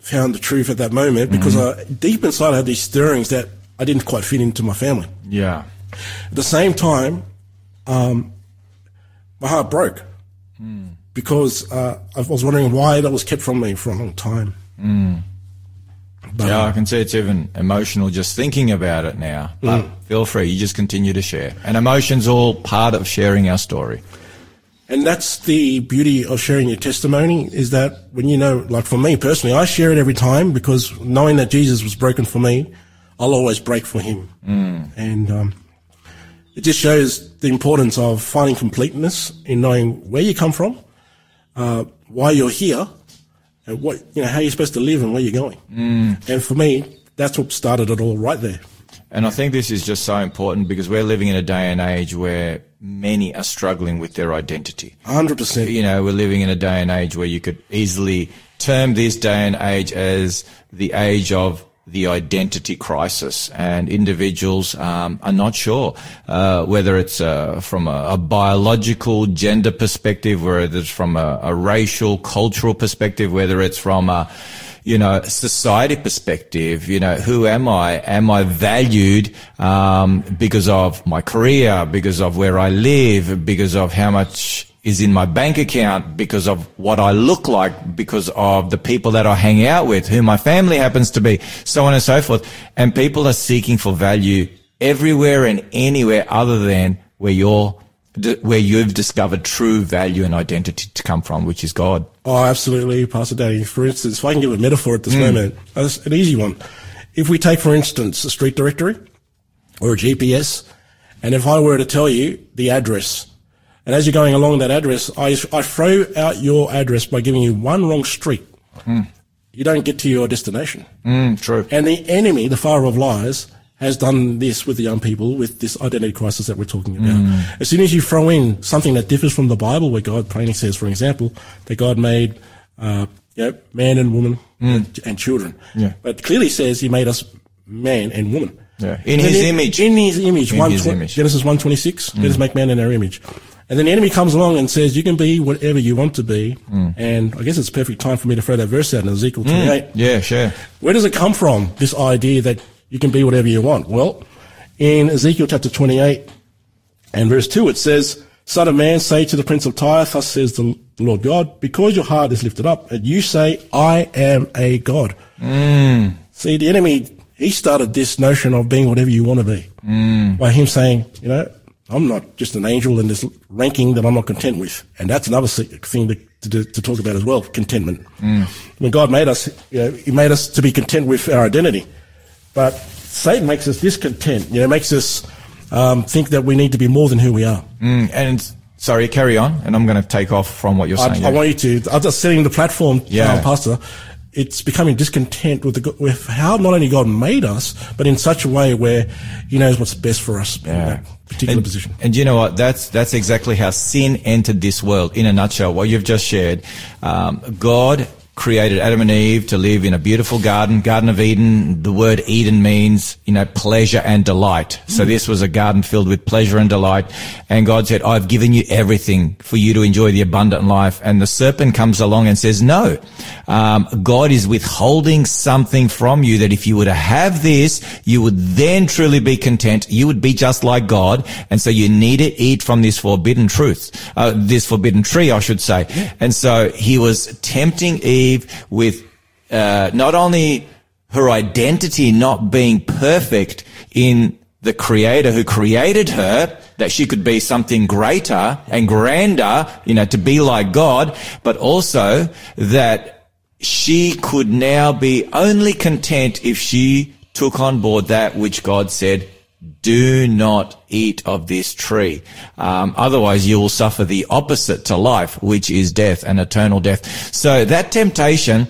found the truth at that moment because mm-hmm. I, deep inside I had these stirrings that I didn't quite fit into my family. Yeah. At the same time, um, my heart broke mm. because uh, I was wondering why that was kept from me for a long time. Mm. But, Yeah, I uh, can see it's even emotional just thinking about it now. But mm. feel free, you just continue to share. And emotion's are all part of sharing our story. And that's the beauty of sharing your testimony is that when you know, like for me personally, I share it every time because knowing that Jesus was broken for me, I'll always break for him. And um, it just shows the importance of finding completeness in knowing where you come from, uh, why you're here, and what, you know, how you're supposed to live and where you're going. And for me, that's what started it all right there. And I think this is just so important because we're living in a day and age where many are struggling with their identity. 100%. You know, we're living in a day and age where you could easily term this day and age as the age of the identity crisis, and individuals um, are not sure uh, whether it's uh, from a, a biological gender perspective, whether it's from a, a racial, cultural perspective, whether it's from a you know, society perspective, you know, who am I? Am I valued, um, because of my career, because of where I live, because of how much is in my bank account, because of what I look like, because of the people that I hang out with, who my family happens to be, so on and so forth. And people are seeking for value everywhere and anywhere other than where you're, where you've discovered true value and identity to come from, which is God. Oh, absolutely, Pastor Danny. For instance, if I can give a metaphor at this moment, uh, an easy one. If we take, for instance, a street directory or a GPS, and if I were to tell you the address, and as you're going along that address, I, I throw out your address by giving you one wrong street. You don't get to your destination. Mm, true. And the enemy, the father of lies, has done this with the young people with this identity crisis that we're talking about. As soon as you throw in something that differs from the Bible, where God plainly says, for example, that God made uh, you know, man and woman and, and children, Yeah. but clearly says He made us man and woman. Yeah. In And his then image. In His image. In his tw- image. Mm. Genesis one twenty six. Let us make man in our image. And then the enemy comes along and says, "You can be whatever you want to be." Mm. And I guess it's a perfect time for me to throw that verse out in Ezekiel twenty eight. Yeah, sure. Where does it come from, this idea that you can be whatever you want? Well, in Ezekiel chapter 28 and verse 2, it says, Son of man, say to the prince of Tyre, thus says the Lord God, because your heart is lifted up, and you say, I am a God. Hmm. See, the enemy, he started this notion of being whatever you want to be hmm. by him saying, you know, I'm not just an angel in this ranking that I'm not content with. And that's another thing to, to, to talk about as well, contentment. Hmm. When God made us, you know, he made us to be content with our identity. But Satan makes us discontent, you know, makes us um, think that we need to be more than who we are. Mm, and Sorry, carry on, and I'm going to take off from what you're I, saying. I want you to. I'm just setting the platform, Yeah. uh, Pastor. It's becoming discontent with the with how not only God made us, but in such a way where He knows what's best for us in that particular and, position. And you know what? That's that's exactly how sin entered this world. In a nutshell, what you've just shared, um, God created Adam and Eve to live in a beautiful garden, Garden of Eden. The word Eden means you know pleasure and delight. So this was a garden filled with pleasure and delight. And God said, "I've given you everything for you to enjoy the abundant life." And the serpent comes along and says, "No, um, God is withholding something from you that if you were to have this, you would then truly be content. You would be just like God. And so you need to eat from this forbidden truth, uh, this forbidden tree, I should say. And so he was tempting Eve with, uh, not only her identity not being perfect in the creator who created her, that she could be something greater and grander, you know, to be like God, but also that she could now be only content if she took on board that which God said, do not eat of this tree. Um, otherwise you will suffer the opposite to life, which is death and eternal death. So that temptation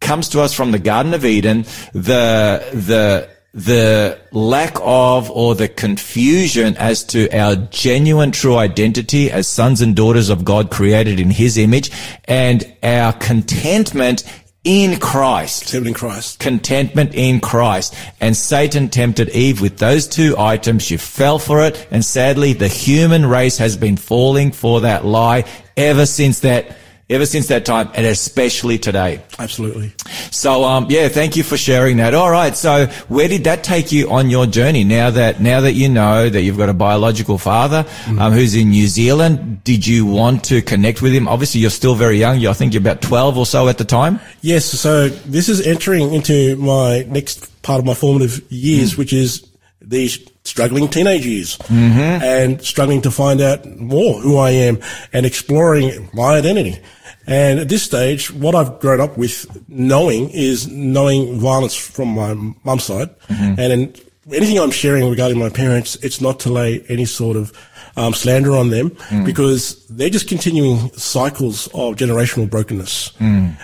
comes to us from the Garden of Eden. The, the, the lack of or the confusion as to our genuine true identity as sons and daughters of God created in his image and our contentment in Christ. Contentment in Christ. Contentment in Christ. And Satan tempted Eve with those two items. She fell for it. And sadly, the human race has been falling for that lie ever since that, ever since that time and especially today. Absolutely. So, um, yeah, thank you for sharing that. All right. So where did that take you on your journey? Now that, now that you know that you've got a biological father, um, who's in New Zealand, did you want to connect with him? Obviously, you're still very young. You, I think you're about 12 or so at the time. Yes, so this is entering into my next part of my formative years, which is these struggling teenage years and struggling to find out more who I am and exploring my identity. And at this stage, what I've grown up with knowing is knowing violence from my mum's side. And in anything I'm sharing regarding my parents, it's not to lay any sort of um, slander on them because they're just continuing cycles of generational brokenness um,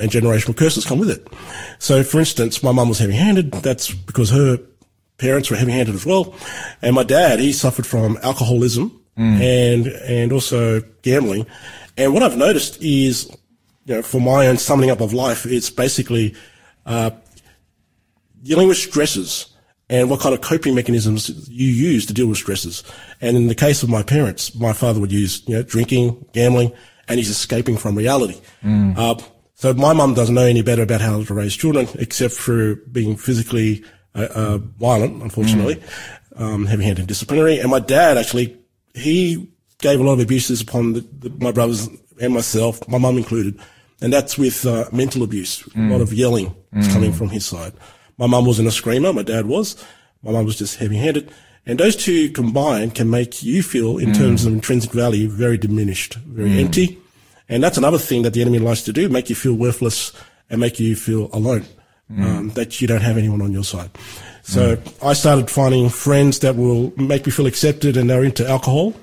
and generational curses come with it. So, for instance, my mum was heavy-handed. That's because her parents were heavy-handed as well, and my dad he suffered from alcoholism and and also gambling. And what I've noticed is, you know, for my own summing up of life, it's basically uh, dealing with stresses and what kind of coping mechanisms you use to deal with stresses. And in the case of my parents, my father would use, you know, drinking, gambling, and he's escaping from reality. Uh, so my mum doesn't know any better about how to raise children except for being physically uh, uh, violent, unfortunately, um, heavy-handed disciplinary. And my dad actually, he gave a lot of abuses upon the, the, my brothers and myself, my mum included. And that's with uh, mental abuse. A lot of yelling is coming from his side. My mum wasn't a screamer. My dad was. My mum was just heavy-handed. And those two combined can make you feel, in terms of intrinsic value, very diminished, very empty. And that's another thing that the enemy likes to do, make you feel worthless and make you feel alone, um, that you don't have anyone on your side. So I started finding friends that will make me feel accepted and they're into alcohol.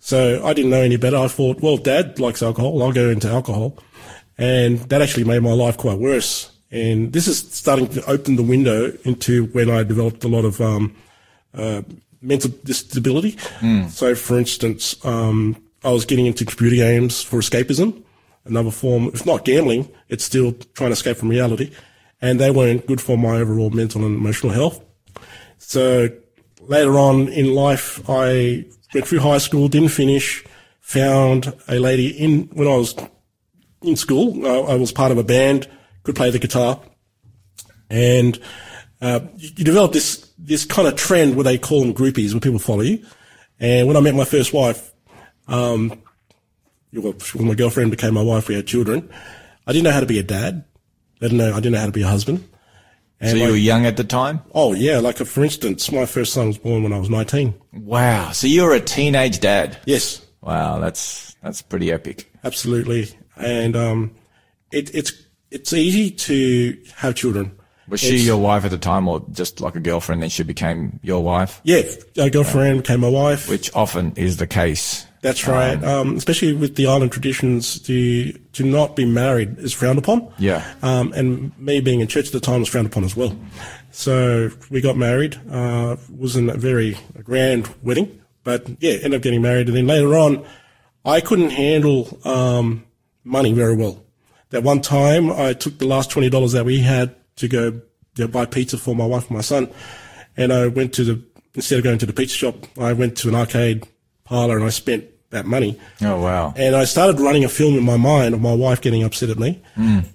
So I didn't know any better. I thought, well, dad likes alcohol. I'll go into alcohol. And that actually made my life quite worse. And this is starting to open the window into when I developed a lot of, um, uh, mental disability. So for instance, um, I was getting into computer games for escapism, another form, if not gambling, it's still trying to escape from reality. And they weren't good for my overall mental and emotional health. So later on in life, I went through high school, didn't finish, found a lady in, when I was in school, I, I was part of a band, could play the guitar, and uh, you, you develop this this kind of trend where they call them groupies, where people follow you. And when I met my first wife, um, when my girlfriend became my wife, we had children. I didn't know how to be a dad. I didn't know. I didn't know how to be a husband. And So you like- were young at the time? oh yeah, like uh, for instance, my first son was born when I was nineteen. Wow. So you were a teenage dad. Yes, Wow. That's, that's pretty epic. absolutely. And um, it, it's it's easy to have children. Was she your wife at the time or just like a girlfriend then she became your wife? Yeah, a girlfriend became my wife. Which often is the case. That's right. Um, especially with the island traditions, to to not be married is frowned upon. Yeah. Um, and me being in church at the time was frowned upon as well. So we got married. Uh, wasn't a very grand wedding, but yeah, ended up getting married. And then later on, I couldn't handle um, money very well. That one time, I took the last twenty dollars that we had to go you know, buy pizza for my wife and my son, and I went to the instead of going to the pizza shop, I went to an arcade parlor and I spent that money. Oh wow. And I started running a film in my mind of my wife getting upset at me.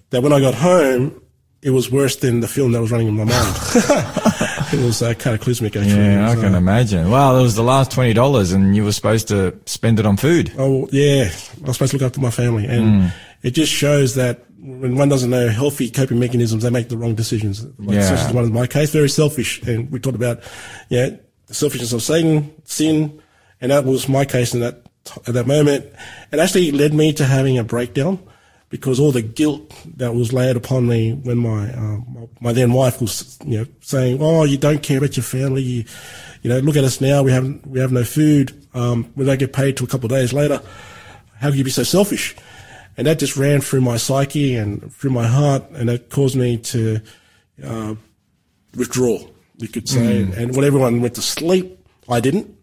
That when I got home, it was worse than the film that was running in my mind. (laughs) it was uh, cataclysmic, actually. Yeah, It I can uh, imagine. Well, it was the last twenty dollars, and you were supposed to spend it on food. Oh, yeah. I was supposed to look after my family. And it just shows that when one doesn't know healthy coping mechanisms, they make the wrong decisions. Like, Yeah. Such as one in my case, very selfish. And we talked about, yeah, the selfishness of Satan, sin. And that was my case in that, at that moment. It actually led me to having a breakdown because all the guilt that was laid upon me when my, uh, my, my then wife was, you know, saying, "Oh, you don't care about your family. You, you know, look at us now. We have we have no food. Um, we don't get paid till a couple of days later. How can you be so selfish?" And that just ran through my psyche and through my heart, and it caused me to uh, withdraw, you could say. And when everyone went to sleep, I didn't.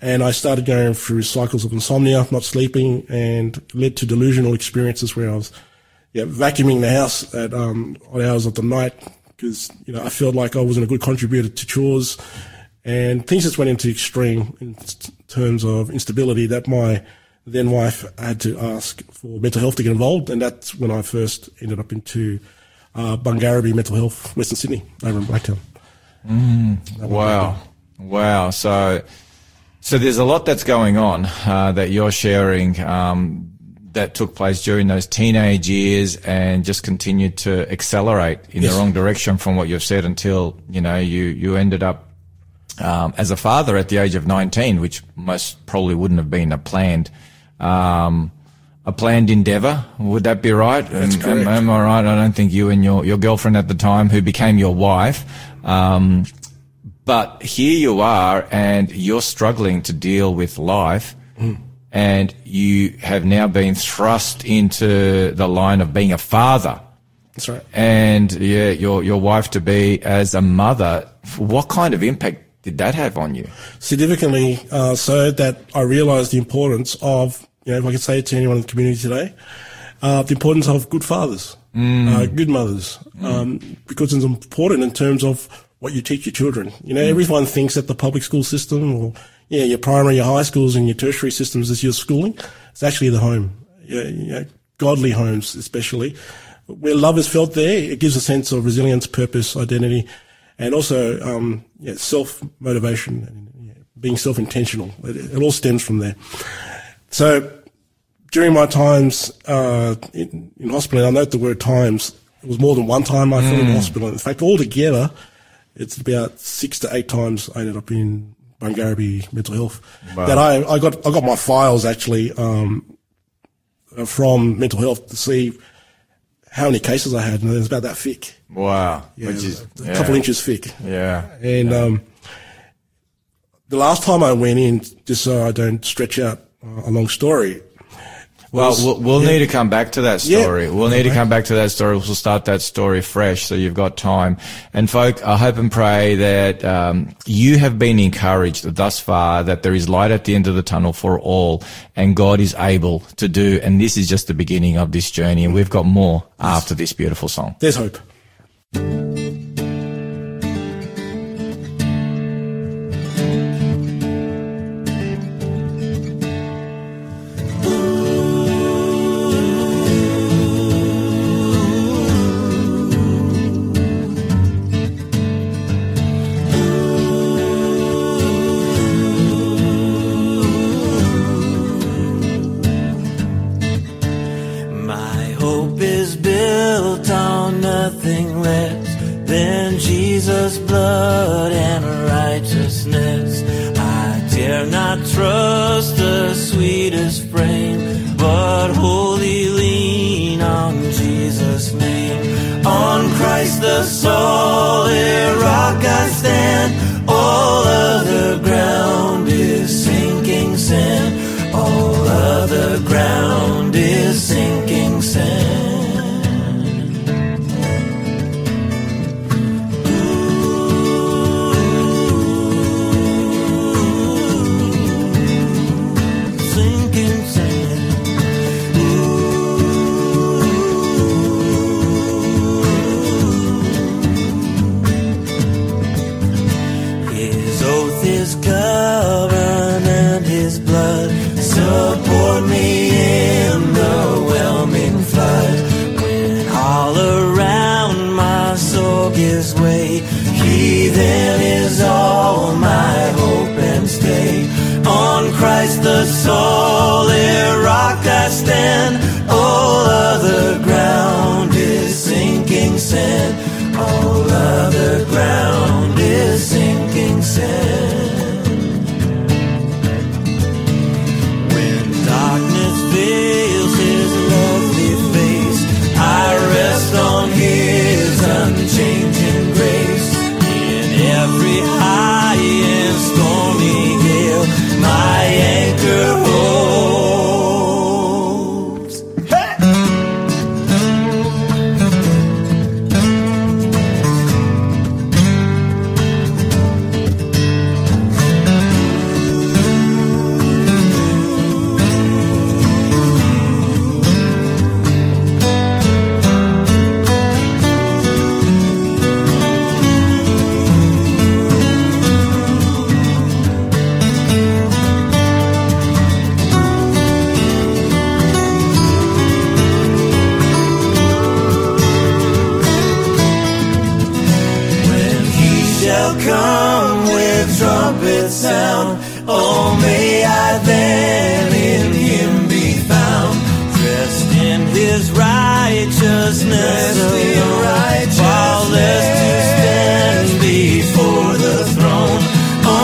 And I started going through cycles of insomnia, not sleeping, and led to delusional experiences where I was yeah, vacuuming the house at um, odd hours of the night because you know I felt like I wasn't a good contributor to chores, and things just went into extreme in terms of instability that my then wife had to ask for mental health to get involved, and that's when I first ended up into uh, Bungarribee Mental Health, Western Sydney, over in Blacktown. Wow, wow. So, so there's a lot that's going on uh, that you're sharing um, that took place during those teenage years and just continued to accelerate in Yes. the wrong direction from what you've said until you know you you ended up um, as a father at the age of 19, which most probably wouldn't have been a planned. Um, a planned endeavor, would that be right? That's am, correct. Am, am I right? I don't think you and your, your girlfriend at the time, who became your wife, um, but here you are and you're struggling to deal with life and you have now been thrust into the line of being a father That's right. and yeah, your, your wife to be as a mother. What kind of impact did that have on you? significantly uh, so that I realised the importance of, you know, if I could say it to anyone in the community today, uh, the importance of good fathers, uh, good mothers, um, because it's important in terms of what you teach your children. You know, everyone thinks that the public school system or, yeah, your primary, your high schools and your tertiary systems is your schooling. It's actually the home, yeah, you know, godly homes especially. Where love is felt there, it gives a sense of resilience, purpose, identity, and also um, yeah, self motivation and yeah, being self intentional. It, it all stems from there. So during my times uh, in, in hospital, I note the word times. It was more than one time I fell in hospital. In fact, altogether, it's about six to eight times I ended up in Bungarribee mental health. That I, I got I got my files actually um, from mental health to see how many cases I had, and it was about that thick. Wow. Yeah, Which is, a yeah. couple inches thick. Yeah. And um, the last time I went in, just so I don't stretch out uh, a long story. Well, we'll, we'll yeah. need to come back to that Yeah. story. We'll need to come back to that story. We'll start that story fresh, so you've got time. And folk, I hope and pray that um, you have been encouraged thus far that there is light at the end of the tunnel for all, and God is able to do. And this is just the beginning of this journey, and we've got more after this beautiful song. There's hope. Shall come with trumpet sound, oh may I then in him be found, dressed in his righteousness alone, flawless to stand before the throne.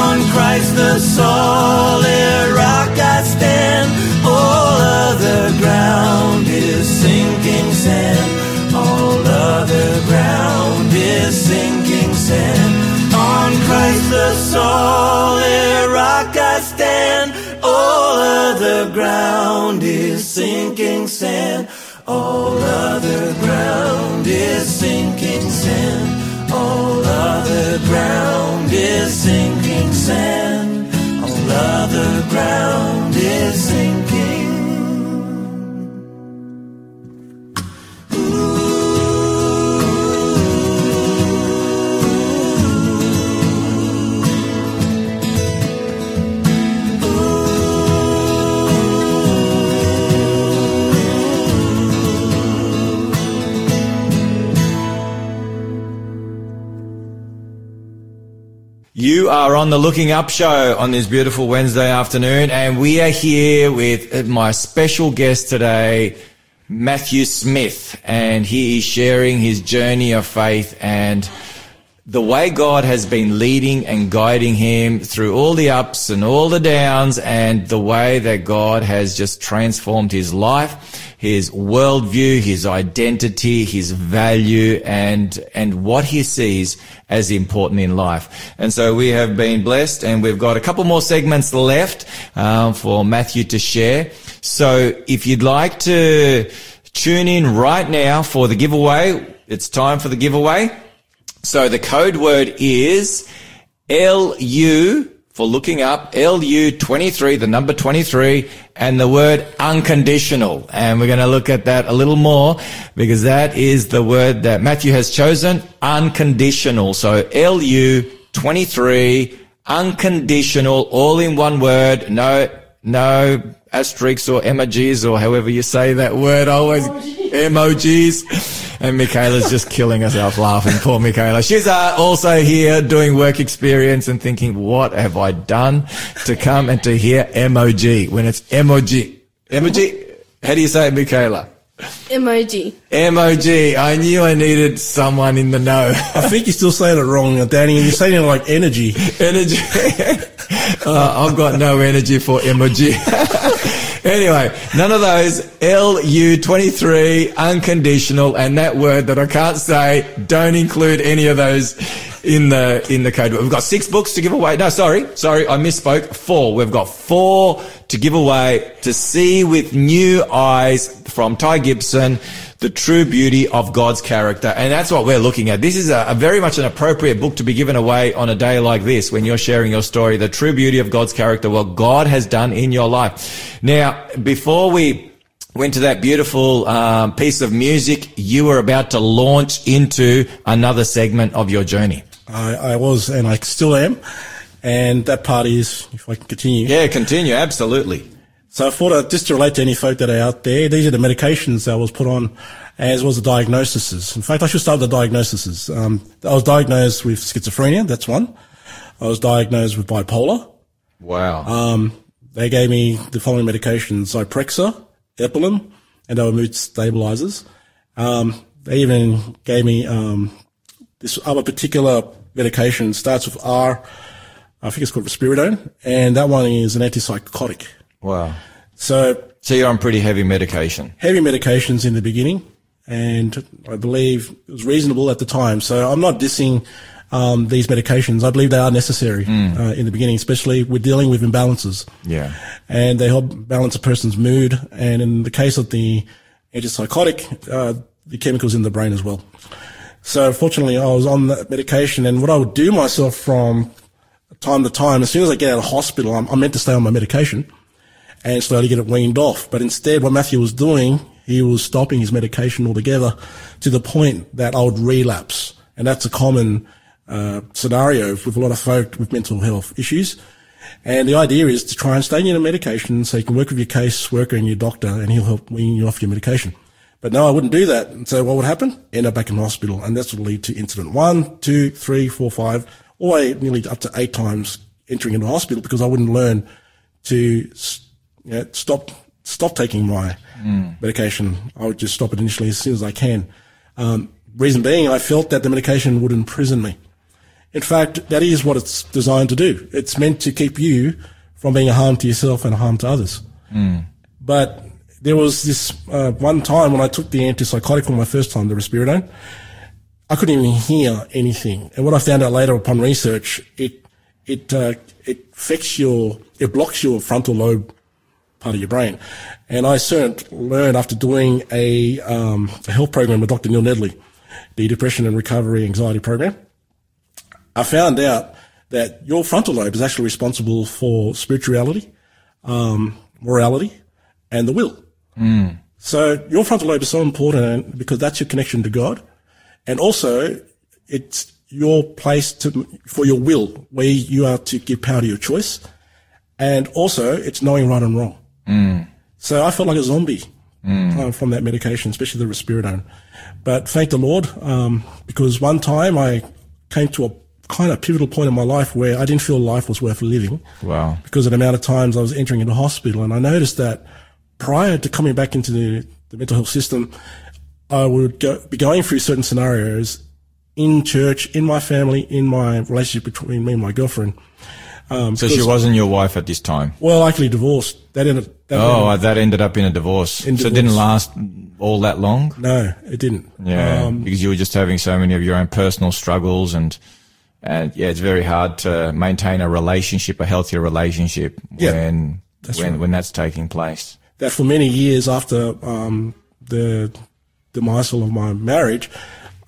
On Christ the solid rock I stand, all other ground is sinking sand. All other ground is sinking sand. Solid rock I stand. All other ground is sinking sand. All other ground is sinking sand. All other ground is sinking sand. You are on the Looking Up show on this beautiful Wednesday afternoon, and we are here with my special guest today, Matthew Smith, and he is sharing his journey of faith and the way God has been leading and guiding him through all the ups and all the downs and the way that God has just transformed his life, his worldview, his identity, his value and, and what he sees as important in life. And so we have been blessed and we've got a couple more segments left um, for Matthew to share. So if you'd like to tune in right now for the giveaway, it's time for the giveaway. So the code word is LU for looking up LU23, the number 23, and the word unconditional. And we're going to look at that a little more because that is the word that Matthew has chosen, unconditional. So LU23, unconditional, all in one word. No, no asterisks or emojis or however you say that word. Always emojis. And Michaela's just killing herself laughing. Poor Michaela. She's uh, also here doing work experience and thinking, what have I done to come and to hear emoji when it's emoji? Emoji? How do you say it, Michaela? Emoji. Emoji. I knew I needed someone in the know. I think you're still saying it wrong, Danny, and you're saying it like energy. energy. (laughs) uh, I've got no energy for emoji. (laughs) anyway, none of those LU23 unconditional and that word that I can't say don't include any of those in the in the code. We've got six books to give away. No, sorry, sorry, I misspoke. Four. We've got four to give away to see with new eyes from Ty Gibson the true beauty of God's character. And that's what we're looking at. This is a, a, very much an appropriate book to be given away on a day like this when you're sharing your story, the true beauty of God's character, what God has done in your life. Now, before we went to that beautiful um, piece of music, you were about to launch into another segment of your journey. I, I was, and I still am. And that part is, if I can continue. Yeah, continue. Absolutely. So I thought I'd just to relate to any folk that are out there, these are the medications that I was put on as well as the diagnoses. In fact, I should start with the diagnoses. Um, I was diagnosed with schizophrenia. That's one. I was diagnosed with bipolar. Wow. Um, they gave me the following medications, Zyprexa, Epilim, and they were mood stabilizers. Um, they even gave me, um, this other particular medication starts with R. I think it's called risperidone, and that one is an antipsychotic. Wow. So, so you're on pretty heavy medication. Heavy medications in the beginning, and I believe it was reasonable at the time. So I'm not dissing um, these medications. I believe they are necessary Mm. uh, in the beginning, especially we're dealing with imbalances. Yeah. And they help balance a person's mood. And in the case of the antipsychotic, uh, the chemicals in the brain as well. So fortunately, I was on that medication, and what I would do myself from time to time, as soon as I get out of hospital, I'm, I'm meant to stay on my medication and slowly get it weaned off. But instead, what Matthew was doing, he was stopping his medication altogether to the point that I would relapse. And that's a common uh, scenario with a lot of folk with mental health issues. And the idea is to try and stay on your medication so you can work with your caseworker and your doctor and he'll help wean you off your medication. But no, I wouldn't do that. And so what would happen? End up back in hospital. And that's what lead to incident one, two, three, four, five, way nearly up to eight times entering into hospital because I wouldn't learn to know, stop, stop taking my Mm. medication. I would just stop it initially as soon as I can. Um, reason being, I felt that the medication would imprison me. In fact, that is what it's designed to do. It's meant to keep you from being a harm to yourself and a harm to others. Mm. But there was this uh, one time when I took the antipsychotic for my first time, the risperidone. I couldn't even hear anything. And what I found out later upon research, it it uh, it affects your it blocks your frontal lobe part of your brain. And I learned after doing a, um, a health program with Dr. Neil Nedley, the depression and recovery anxiety program. I found out that your frontal lobe is actually responsible for spirituality, um, morality, and the will. Mm. So your frontal lobe is so important because that's your connection to God. And also it's your place to, for your will, where you are to give power to your choice. And also it's knowing right and wrong. Mm. So I felt like a zombie Mm. uh, from that medication, especially the risperidone. But thank the Lord, um, because one time I came to a kind of pivotal point in my life where I didn't feel life was worth living Wow. because of the amount of times I was entering into hospital. And I noticed that prior to coming back into the, the mental health system, I would go, be going through certain scenarios in church, in my family, in my relationship between me and my girlfriend. Um, So she wasn't your wife at this time. Well, actually divorced. That ended. That oh, ended- that ended up in a divorce. In so it didn't last all that long. no, it didn't. Yeah, Um, because you were just having so many of your own personal struggles, and and yeah, it's very hard to maintain a relationship, a healthier relationship Yeah, when that's when right. when that's taking place. that for many years after um, the demise of my marriage,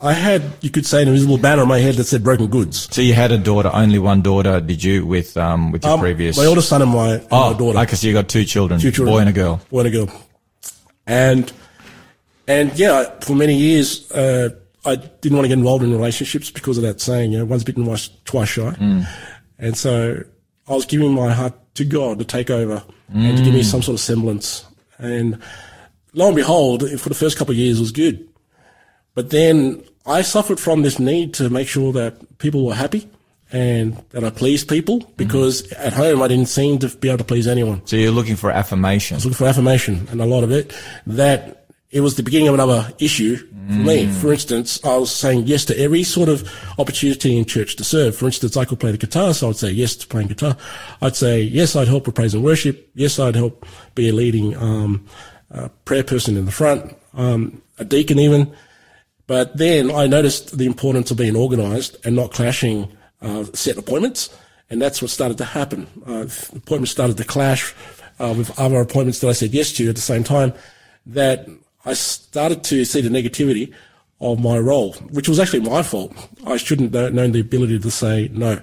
I had, you could say, an invisible banner on my head that said broken goods. So you had a daughter, only one daughter, did you? With um with your Um, previous My oldest son and my, and oh my daughter. okay, so you got two children, Two children. boy and a girl. Boy and a girl. And, and yeah, for many years, uh, I didn't want to get involved in relationships because of that saying, you know, once bitten, twice, twice shy. Mm. And so I was giving my heart to God to take over and to give me Mm. some sort of semblance. And lo and behold, for the first couple of years it was good. But then I suffered from this need to make sure that people were happy and that I pleased people because at home I didn't seem to be able to please anyone. So you're looking for affirmation. I was looking for affirmation and a lot of it that it was the beginning of another issue for me. For instance, I was saying yes to every sort of opportunity in church to serve. For instance, I could play the guitar, so I'd say yes to playing guitar. I'd say yes, I'd help with praise and worship. Yes, I'd help be a leading um, uh, prayer person in the front, um, a deacon even. But then I noticed the importance of being organised and not clashing uh, set appointments, and that's what started to happen. Uh, appointments started to clash uh, with other appointments that I said yes to at the same time. That I started to see the negativity of my role, which was actually my fault. I shouldn't have known the ability to say no.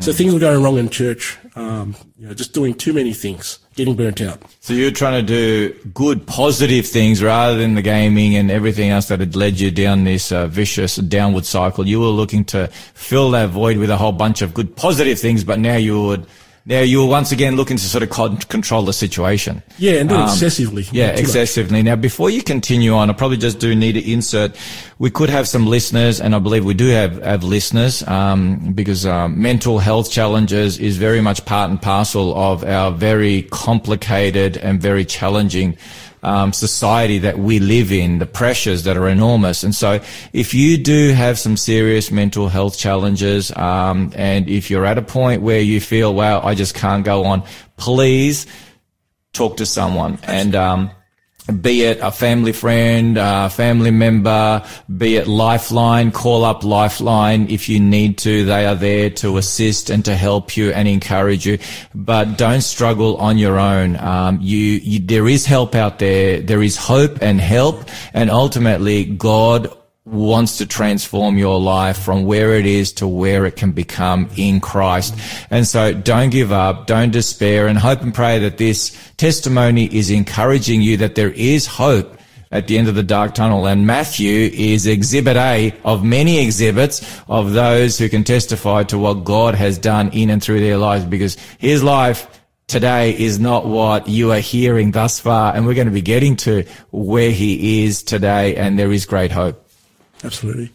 So things were going wrong in church. Um, you know, just doing too many things, getting burnt out. So you're trying to do good, positive things rather than the gaming and everything else that had led you down this uh, vicious downward cycle. You were looking to fill that void with a whole bunch of good, positive things, but now you would. Now you were once again looking to sort of con- control the situation. Yeah, and do Um, excessively. Yeah, Too much. excessively. Now, before you continue on, I probably just do need to insert. We could have some listeners, and I believe we do have, have listeners, um, because um, mental health challenges is very much part and parcel of our very complicated and very challenging um, society that we live in, the pressures that are enormous. And so if you do have some serious mental health challenges, um, and if you're at a point where you feel, wow, I just can't go on, please talk to someone and, um, be it a family friend, a family member, be it Lifeline, call up Lifeline if you need to. They are there to assist and to help you and encourage you. But don't struggle on your own. Um, you, you, there is help out there. There is hope and help. And ultimately, God wants to transform your life from where it is to where it can become in Christ. And so don't give up, don't despair and hope and pray that this testimony is encouraging you that there is hope at the end of the dark tunnel. And Matthew is exhibit A of many exhibits of those who can testify to what God has done in and through their lives because his life today is not what you are hearing thus far. And we're going to be getting to where he is today. And there is great hope. Absolutely.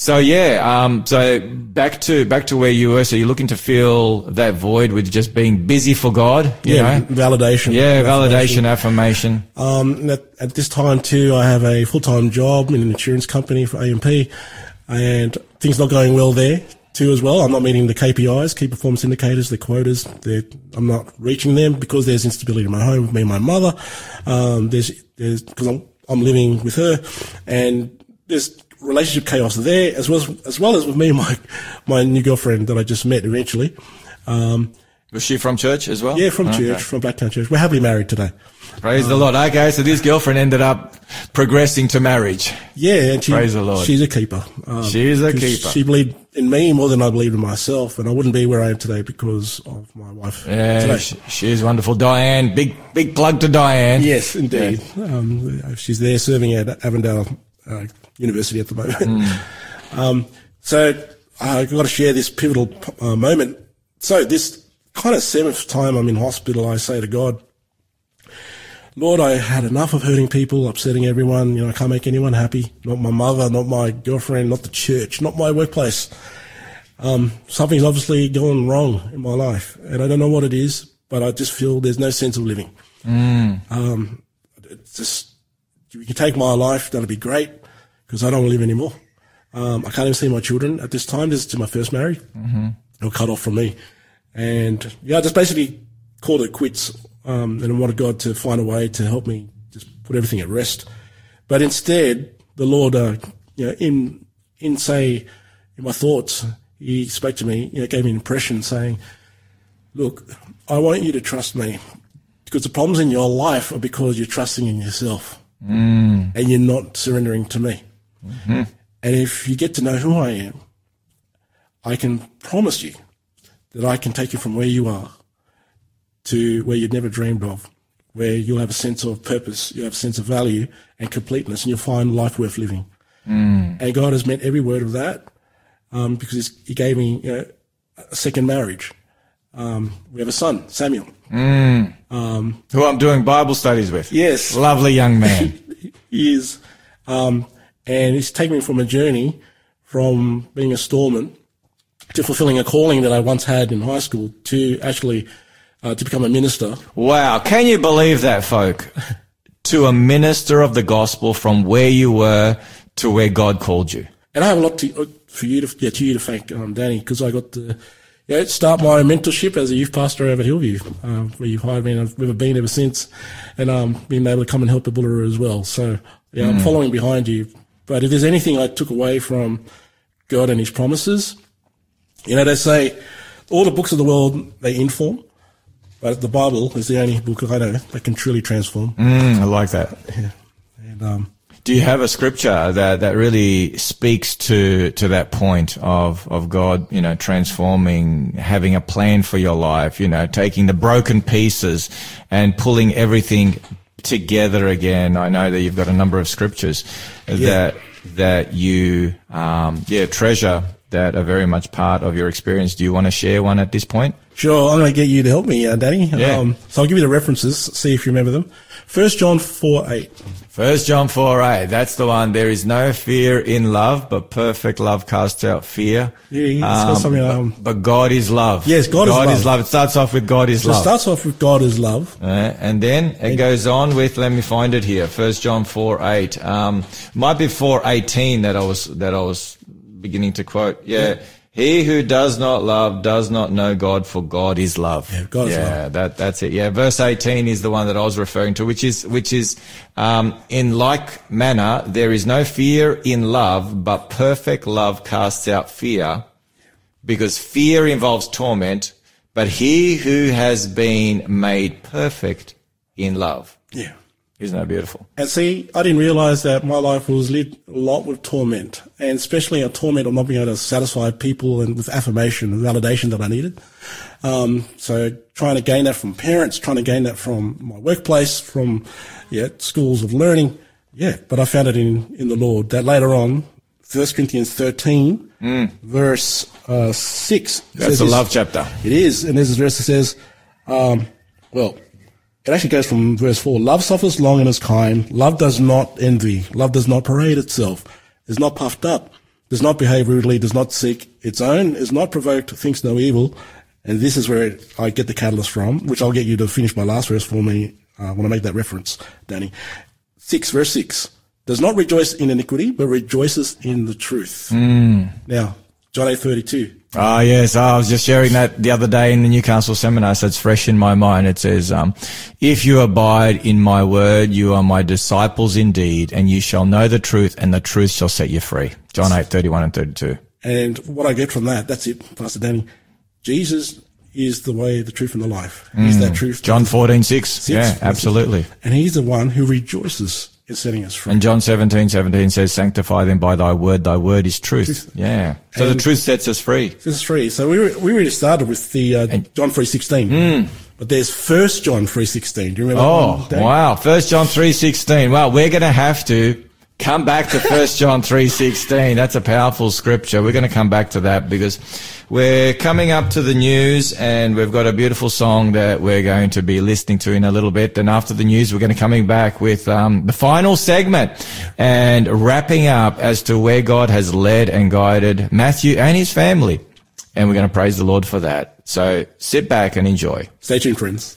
So yeah, um, so back to back to where you were. So you're looking to fill that void with just being busy for God. You yeah, know? validation. Yeah, validation, affirmation. Um, at, at this time too, I have a full-time job in an insurance company for AMP, and things not going well there too as well. I'm not meeting the KPIs, key performance indicators, the quotas. I'm not reaching them because there's instability in my home with me and my mother. Um, there's, there's, cause I'm, I'm living with her and there's relationship chaos there as well as, as well as with me and my, my new girlfriend that I just met eventually. Um, Was she from church as well? yeah, from church, from Blacktown Church. We're happily married today. Praise the Lord. Okay, so this girlfriend ended up progressing to marriage. Yeah, and she, Praise the Lord. she's a keeper. Um, She's a keeper. She believed in me more than I believed in myself, and I wouldn't be where I am today because of my wife. Yeah, today. she's wonderful. Diane, big big plug to Diane. Yes, indeed. Um, she's there serving at Avondale uh, University at the moment. (laughs) Um, so I've got to share this pivotal uh, moment. So this kind of seventh time I'm in hospital, I say to God, Lord, I had enough of hurting people, upsetting everyone. You know, I can't make anyone happy. Not my mother, not my girlfriend, not the church, not my workplace. Um, something's obviously gone wrong in my life, and I don't know what it is, but I just feel there's no sense of living. Um, it's just, you can take my life, that'd be great, because I don't want to live anymore. Um, I can't even see my children at this time. This is to my first marriage. Mm-hmm. They were cut off from me. And yeah, I just basically called it quits. Um, and I wanted God to find a way to help me just put everything at rest. But instead, the Lord, uh, you know, in, in say, in my thoughts, he spoke to me, you know, gave me an impression saying, look, I want you to trust me because the problems in your life are because you're trusting in yourself Mm. and you're not surrendering to me. Mm-hmm. And if you get to know who I am, I can promise you that I can take you from where you are to where you'd never dreamed of, where you'll have a sense of purpose, you'll have a sense of value and completeness, and you'll find life worth living. Mm. And God has meant every word of that um, because he's, He gave me you know, a second marriage. Um, we have a son, Samuel. Who I'm doing Bible studies with. Yes. Lovely young man. (laughs) He is. Um, and he's taken me from a journey from being a storeman to fulfilling a calling that I once had in high school to actually uh, to become a minister. wow. Can you believe that, folk? (laughs) to a minister of the gospel from where you were to where God called you. And I have a lot to, uh, for you to, yeah, to you to thank, um, Danny, because I got to, yeah, start my mentorship as a youth pastor over at Hillview, uh, where you've hired me and I've never been ever since. And, um, being able to come and help the Bullera as well. So, yeah, I'm following behind you. But if there's anything I took away from God and his promises, you know, they say all the books of the world, they inform, but the Bible is the only book I know that can truly transform. Mm, I like that. And um, Do you have a scripture that, that really speaks to, to that point of, of God, you know, transforming, having a plan for your life, you know, taking the broken pieces and pulling everything together again? I know that you've got a number of scriptures that, that you, um, yeah, treasure that are very much part of your experience. Do you want to share one at this point? Sure, I'm going to get you to help me, uh, Danny. Yeah. Um, so I'll give you the references, see if you remember them. First John 4 8. First John 4 8. That's the one. There is no fear in love, but perfect love casts out fear. Yeah, got something, um, but God is love. Yes, God is love. is love. It starts off with God is So it love. starts off with God is love. Uh, and then it goes on with, let me find it here. First John 4 8. Um, might be 4 18 that I was, that I was beginning to quote. Yeah. He who does not love does not know God, for God is love. Yeah, God is yeah, love. that that's it. Yeah, verse eighteen is the one that I was referring to, which is which is um, in like manner there is no fear in love, but perfect love casts out fear, because fear involves torment. But he who has been made perfect in love, Yeah. Isn't that beautiful? And see, I didn't realize that my life was lived a lot with torment, and especially a torment of not being able to satisfy people and with affirmation and validation that I needed. Um, so trying to gain that from parents, trying to gain that from my workplace, from yeah schools of learning. Yeah, but I found it in in the Lord. That later on, First Corinthians thirteen, verse uh, six. That's a love chapter. it is, and there's a verse that says, um, well, it actually goes from verse 4. Love suffers long and is kind. Love does not envy. Love does not parade itself. Is not puffed up. Does not behave rudely. Does not seek its own. Is not provoked. Thinks no evil. And this is where I get the catalyst from, which I'll get you to finish my last verse for me uh, when I make that reference, Danny. 6, verse 6. Does not rejoice in iniquity, but rejoices in the truth. Now, John 8, 32. Ah, yes. I was just sharing that the other day in the Newcastle seminar, so it's fresh in my mind. It says, um, if you abide in my word, you are my disciples indeed, and you shall know the truth, and the truth shall set you free. John 8:31 and 32. And what I get from that, that's it, Pastor Danny. Jesus is the way, the truth, and the life. He's that truth. Mm. John 14, 6. Yeah, absolutely. And he's the one who rejoices in setting us free. And John 17, 17 says, sanctify them by thy word. Thy word is truth. Yeah. So the truth sets us free. This is free. So we we already started with the uh, John three sixteen, but there's First John three sixteen. Do you remember? that. Oh, wow. First John 3.16. Well, we're going to have to come back to (laughs) First John 3.16. That's a powerful scripture. We're going to come back to that because we're coming up to the news and we've got a beautiful song that we're going to be listening to in a little bit. And after the news, we're going to coming back with um, the final segment and wrapping up as to where God has led and guided Matthew and his family. And we're going to praise the Lord for that. So sit back and enjoy. Stay tuned, friends.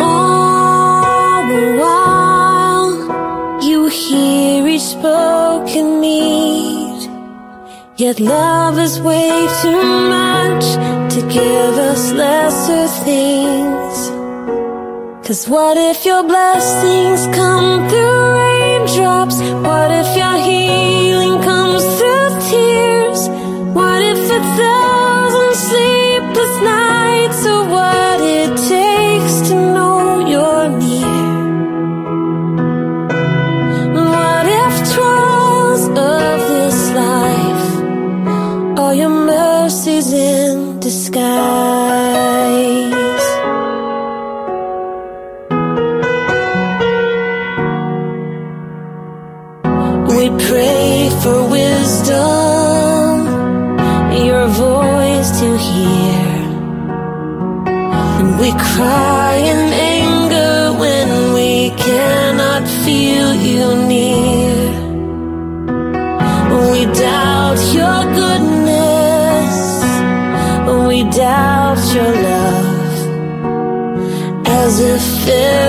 all you hear each spoken need. Yet love is way too much to give us lesser things. Cause what if your blessings come through raindrops? What if your healing comes through tears? Mercies in disguise? Doubt your love. As if every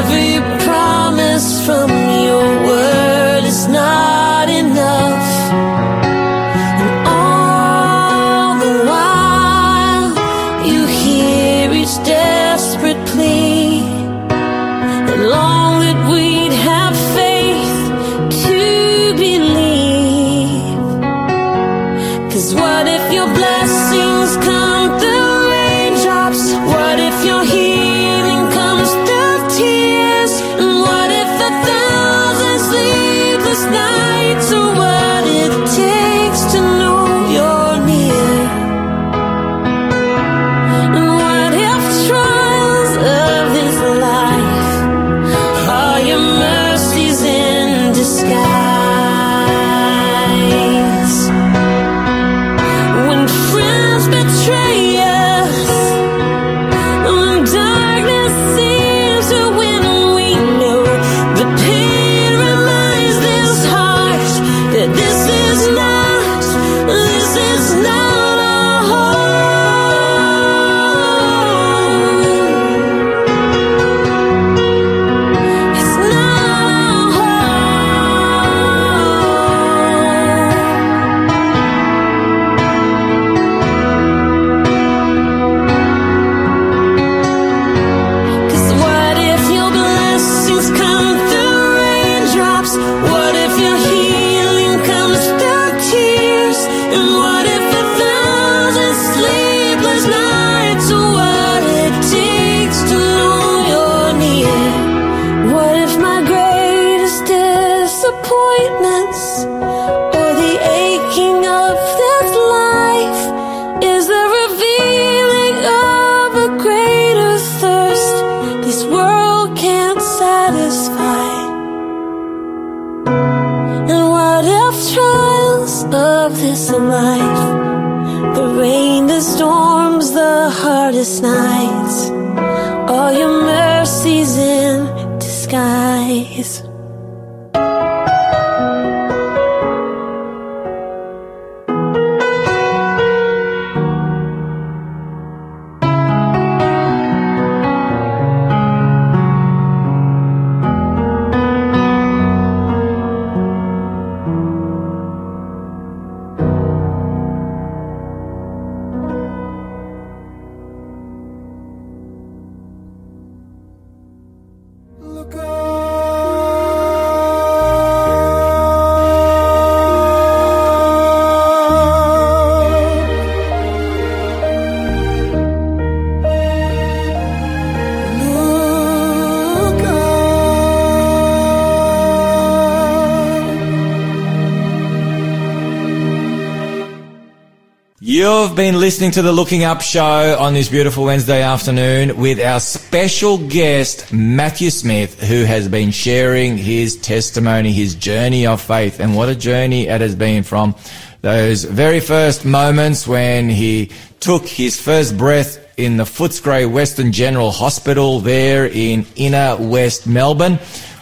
You've been listening to the Looking Up show on this beautiful Wednesday afternoon with our special guest, Matthew Smith, who has been sharing his testimony, his journey of faith. And what a journey it has been from those very first moments when he took his first breath in the Footscray Western General Hospital there in inner West Melbourne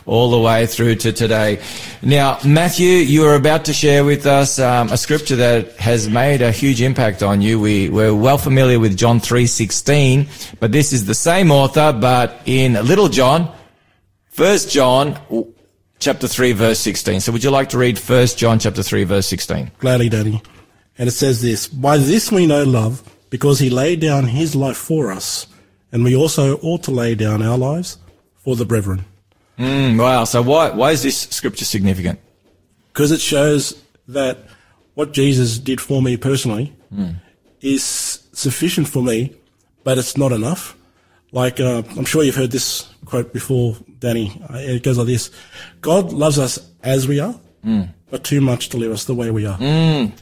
all the way through to today. Now, Matthew, you are about to share with us um, a scripture that has made a huge impact on you. We, we're well familiar with John 3.16, but this is the same author, but in Little John, First John chapter 3 verse 16. So would you like to read First John chapter 3 verse 16? Gladly, Danny. And it says this, By this we know love, because he laid down his life for us, and we also ought to lay down our lives for the brethren. Mm, wow. So why, why is this scripture significant? Because it shows that what Jesus did for me personally is sufficient for me, but it's not enough. Like, uh, I'm sure you've heard this quote before, Danny. Uh, It goes like this. God loves us as we are, but too much to leave us the way we are.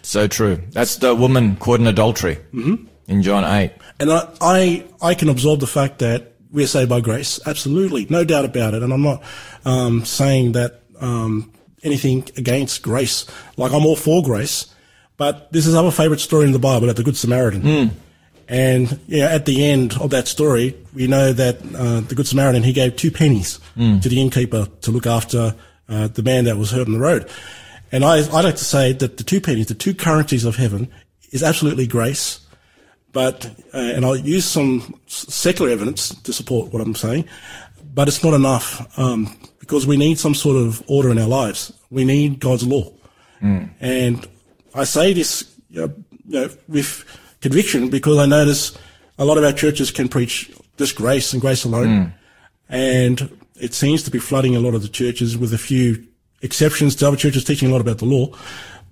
So true. That's the woman caught in adultery in John 8. And I, I, I can absorb the fact that we're saved by grace. Absolutely. No doubt about it. And I'm not, um, saying that, um, anything against grace. Like I'm all for grace, but this is our favorite story in the Bible about the Good Samaritan. And yeah, at the end of that story, we know that uh, the Good Samaritan he gave two pennies to the innkeeper to look after uh, the man that was hurt on the road. And I, I like to say that the two pennies, the two currencies of heaven, is absolutely grace. But uh, and I'll use some secular evidence to support what I'm saying, but it's not enough um, because we need some sort of order in our lives. We need God's law, and I say this you know, you know, with conviction because I notice a lot of our churches can preach just grace and grace alone, and it seems to be flooding a lot of the churches with a few exceptions to other churches teaching a lot about the law.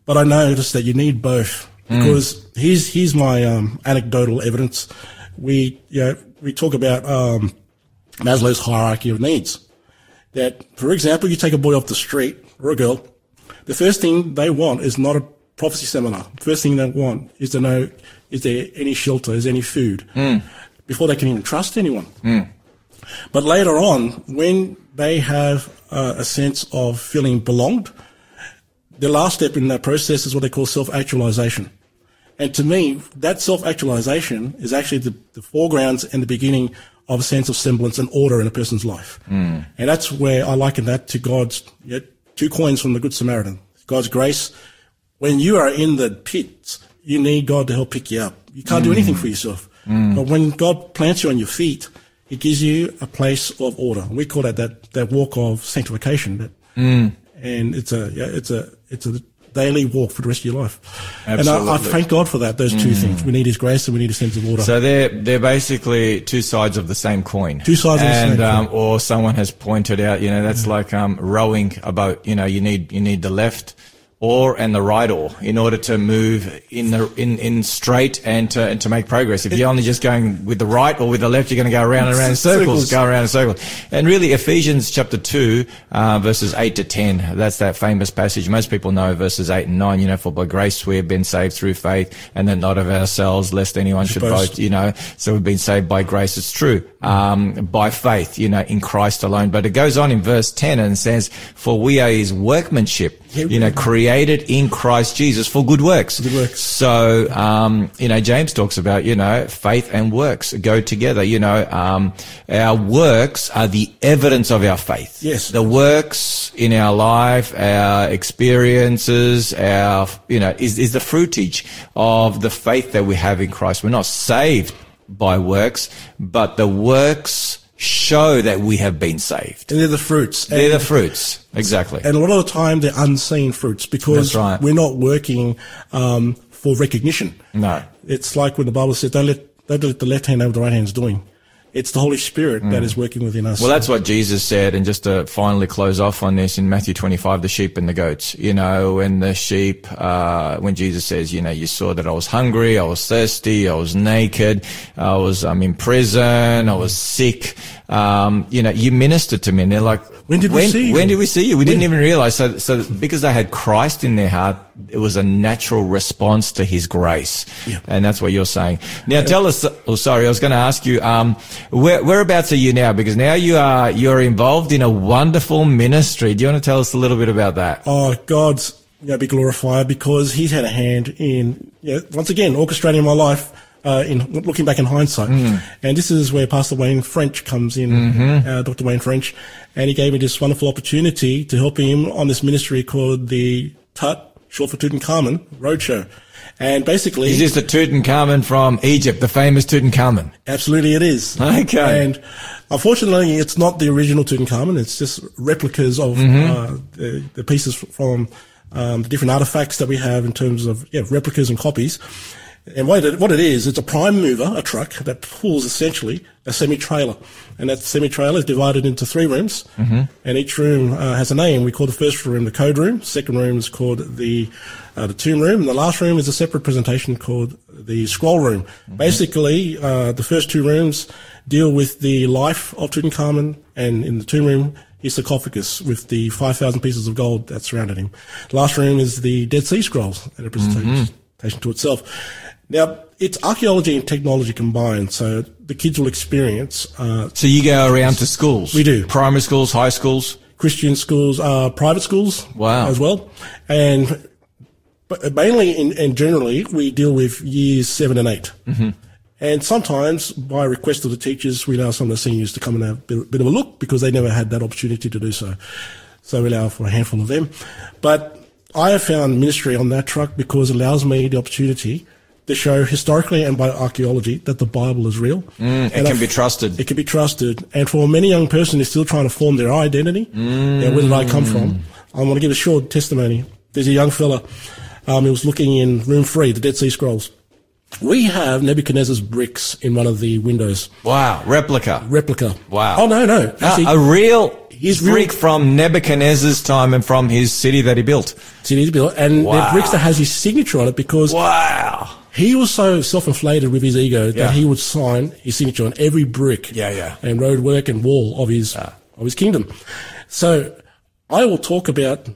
But I notice that you need both because here's here's my um, anecdotal evidence. We you know, we talk about um, Maslow's hierarchy of needs. That, for example, you take a boy off the street or a girl, the first thing they want is not a prophecy seminar. First thing they want is to know is there any shelter, is there any food, before they can even trust anyone. But later on, when they have uh, a sense of feeling belonged, the last step in that process is what they call self-actualization. And to me, that self-actualization is actually the, the foregrounds and the beginning of a sense of semblance and order in a person's life. Hmm. And that's where I liken that to God's you know, two coins from the Good Samaritan. God's grace. When you are in the pits, you need God to help pick you up. You can't do hmm. anything for yourself. Hmm. But when God plants you on your feet, He gives you a place of order. We call that that, that walk of sanctification. That, And it's a yeah, it's a it's a daily walk for the rest of your life. Absolutely. And I, I thank God for that. Those two things. We need His grace and we need a sense of order. So they're they're basically two sides of the same coin. Two sides of the same um, coin. Or someone has pointed out, you know, that's like um, rowing a boat. You know, you need you need the left oar and the right oar in order to move in the in, in straight and to and to make progress. If you're only just going with the right or with the left, you're going to go around and around in circles, Circles. go around in circles. And really, Ephesians chapter two, uh, verses eight to ten. That's that famous passage. Most people know verses eight and nine. You know, for by grace we have been saved through faith, and that not of ourselves, lest anyone should boast. boast you know, so we've been saved by grace. It's true. Um, by faith, you know, in Christ alone. But it goes on in verse 10 and says, for we are his workmanship, you know, created in Christ Jesus for good works. Good works. So, um, you know, James talks about, you know, faith and works go together. You know, um, our works are the evidence of our faith. Yes. The works in our life, our experiences, our, you know, is, is the fruitage of the faith that we have in Christ. We're not saved by works, but the works show that we have been saved. and they're the fruits. They're And- the fruits. Exactly. And a lot of the time, they're unseen fruits because right. we're not working um, for recognition. No. It's like when the Bible says, "Don't let don't let the left hand know what the right hand's doing." It's the Holy Spirit that is working within us. Mm. Well, that's what Jesus said. And just to finally close off on this in Matthew 25, the sheep and the goats, you know, when the sheep, uh, when Jesus says, you know, you saw that I was hungry, I was thirsty, I was naked, I was, I'm in prison, I was sick. Um, you know, you ministered to me and they're like, When did we see you?" When did we see you? We didn't even realize. So, so because they had Christ in their heart, it was a natural response to his grace. And that's what you're saying. Now tell us, oh, sorry, I was going to ask you, um, where, whereabouts are you now? Because now you are, you're involved in a wonderful ministry. Do you want to tell us a little bit about that? oh, God's you know, be glorified because He's had a hand in, you know, once again, orchestrating my life. Uh, in looking back in hindsight, and this is where Pastor Wayne French comes in, uh, Dr. Wayne French, and he gave me this wonderful opportunity to help him on this ministry called the Tut, short for Tutankhamun Roadshow, and basically, Is this the Tutankhamun from Egypt, the famous Tutankhamun? Absolutely, it is. Okay. And unfortunately, it's not the original Tutankhamun. It's just replicas of uh, the, the pieces from um, the different artifacts that we have in terms of yeah, replicas and copies. And what it, what it is, it's a prime mover, a truck that pulls essentially a semi-trailer. And that semi-trailer is divided into three rooms. And each room uh, has a name. We call the first room the code room. Second room is called the, uh, the tomb room. And the last room is a separate presentation called the scroll room. Basically, uh, the first two rooms deal with the life of Tutankhamun. And in the tomb room, his sarcophagus with the 5,000 pieces of gold that surrounded him. The last room is the Dead Sea Scrolls and a presentation to itself. Now, it's archaeology and technology combined, so the kids will experience uh, So you go around to schools? We do. Primary schools, high schools? Christian schools, uh, private schools Wow. as well. And but mainly and, and generally, we deal with years seven and 8 Mm-hmm. And sometimes, by request of the teachers, we allow some of the seniors to come and have a bit, bit of a look because they never had that opportunity to do so. So we allow for a handful of them. But I have found ministry on that truck because it allows me the opportunity to show historically and by archaeology that the Bible is real. Mm, it And can I've- be trusted. It can be trusted. And for many young person who's still trying to form their identity, yeah, where did I come from? I want to give a short testimony. There's a young fella, um, he was looking in room three, the Dead Sea Scrolls. We have Nebuchadnezzar's bricks in one of the windows. Wow, replica. Replica. Wow. Oh, no, no. Ah, a real He's real- brick from Nebuchadnezzar's time and from his city that he built. cities built, and Wow. they're bricks that has his signature on it because Wow. He was so self-inflated with his ego Yeah. that he would sign his signature on every brick Yeah, yeah. and roadwork and wall of his of his kingdom. So I will talk about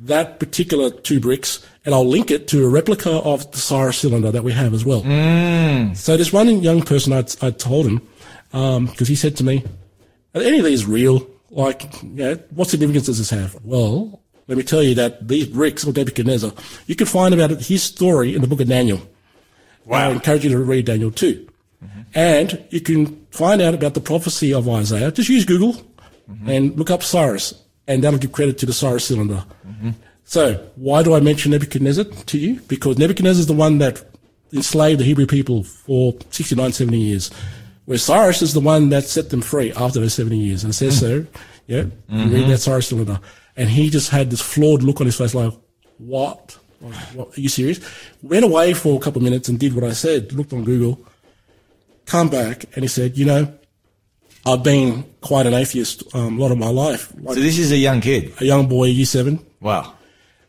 that particular two bricks and I'll link it to a replica of the Cyrus cylinder that we have as well. Mm. So this one young person I, I told him because he said to me, "Are any of these real? Like, you know, what significance does this have?" Well, let me tell you that these bricks of Nebuchadnezzar, you can find about his story in the book of Daniel. I encourage you to read Daniel too. Mm-hmm. And you can find out about the prophecy of Isaiah. Just use Google mm-hmm. and look up Cyrus, and that'll give credit to the Cyrus cylinder. Mm-hmm. So, why do I mention Nebuchadnezzar to you? Because Nebuchadnezzar is the one that enslaved the Hebrew people for 69, 70 years, where Cyrus is the one that set them free after those 70 years. And it says so, yeah, read that Cyrus cylinder. And he just had this flawed look on his face like, what? What, Are you serious? Went away for a couple of minutes and did what I said, looked on Google, come back, and he said, you know, I've been quite an atheist um, a lot of my life. Like So this is a young kid. a young boy, year seven, Wow.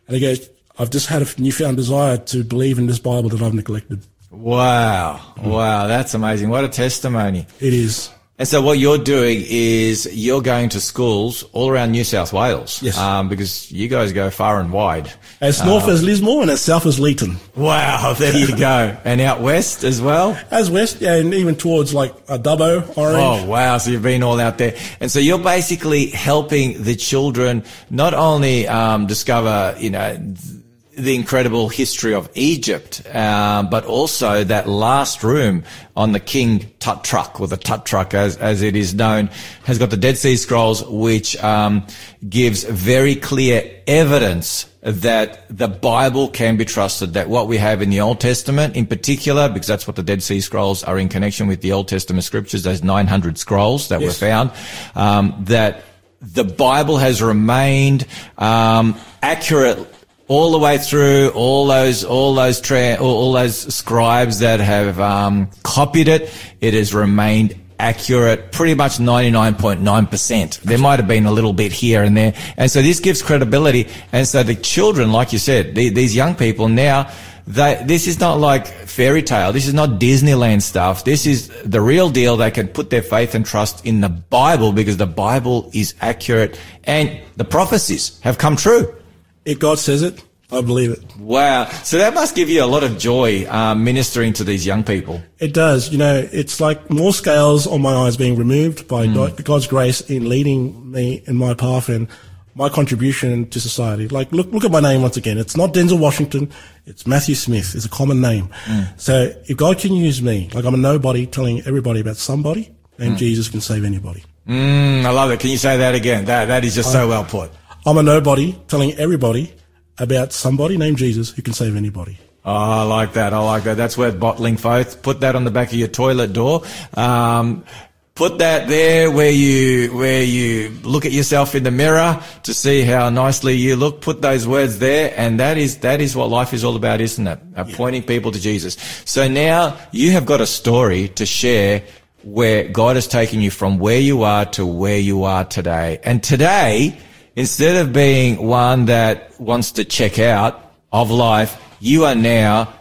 and he goes, I've just had a newfound desire to believe in this Bible that I've neglected. Wow. Wow. That's amazing. What a testimony. It is. And so what you're doing is you're going to schools all around New South Wales. Yes. Um, because you guys go far and wide. As north as Lismore and as south as Leeton. Wow. There you go. and out west as well. As west, yeah, and even towards like a Dubbo, Orange. Oh, wow. So you've been all out there. And so you're basically helping the children not only um, discover, you know, the incredible history of Egypt, um, but also that last room on the King Tut Truck, or the Tut Truck as, as it is known, has got the Dead Sea Scrolls, which um, gives very clear evidence that the Bible can be trusted, that what we have in the Old Testament in particular, because that's what the Dead Sea Scrolls are in connection with the Old Testament scriptures, those 900 scrolls that were found, um, that the Bible has remained um, accurate all the way through all those all those tra- all, those scribes that have um, copied it. It has remained accurate pretty much 99.9%. There might have been a little bit here and there. And so this gives credibility. And so the children, like you said, the, these young people now, they, this is not like fairy tale. This is not Disneyland stuff. This is the real deal. They can put their faith and trust in the Bible because the Bible is accurate and the prophecies have come true. If God says it, I believe it. Wow. So that must give you a lot of joy um, ministering to these young people. It does. You know, it's like more scales on my eyes being removed by God, God's grace in leading me in my path and my contribution to society. Like, look, look at my name once again. It's not Denzel Washington. It's Matthew Smith. It's a common name. So if God can use me, like I'm a nobody telling everybody about somebody, then Jesus can save anybody. Mm, I love it. Can you say that again? That that is just so well put. I'm a nobody telling everybody about somebody named Jesus who can save anybody. Oh, I like that. I like that. That's worth bottling both. Put that on the back of your toilet door. Um, put that there where you where you look at yourself in the mirror to see how nicely you look. Put those words there, and that is that is what life is all about, isn't it? Uh, Pointing people to Jesus. So now you have got a story to share where God has taken you from where you are to where you are today. And today, instead of being one that wants to check out of life, you are now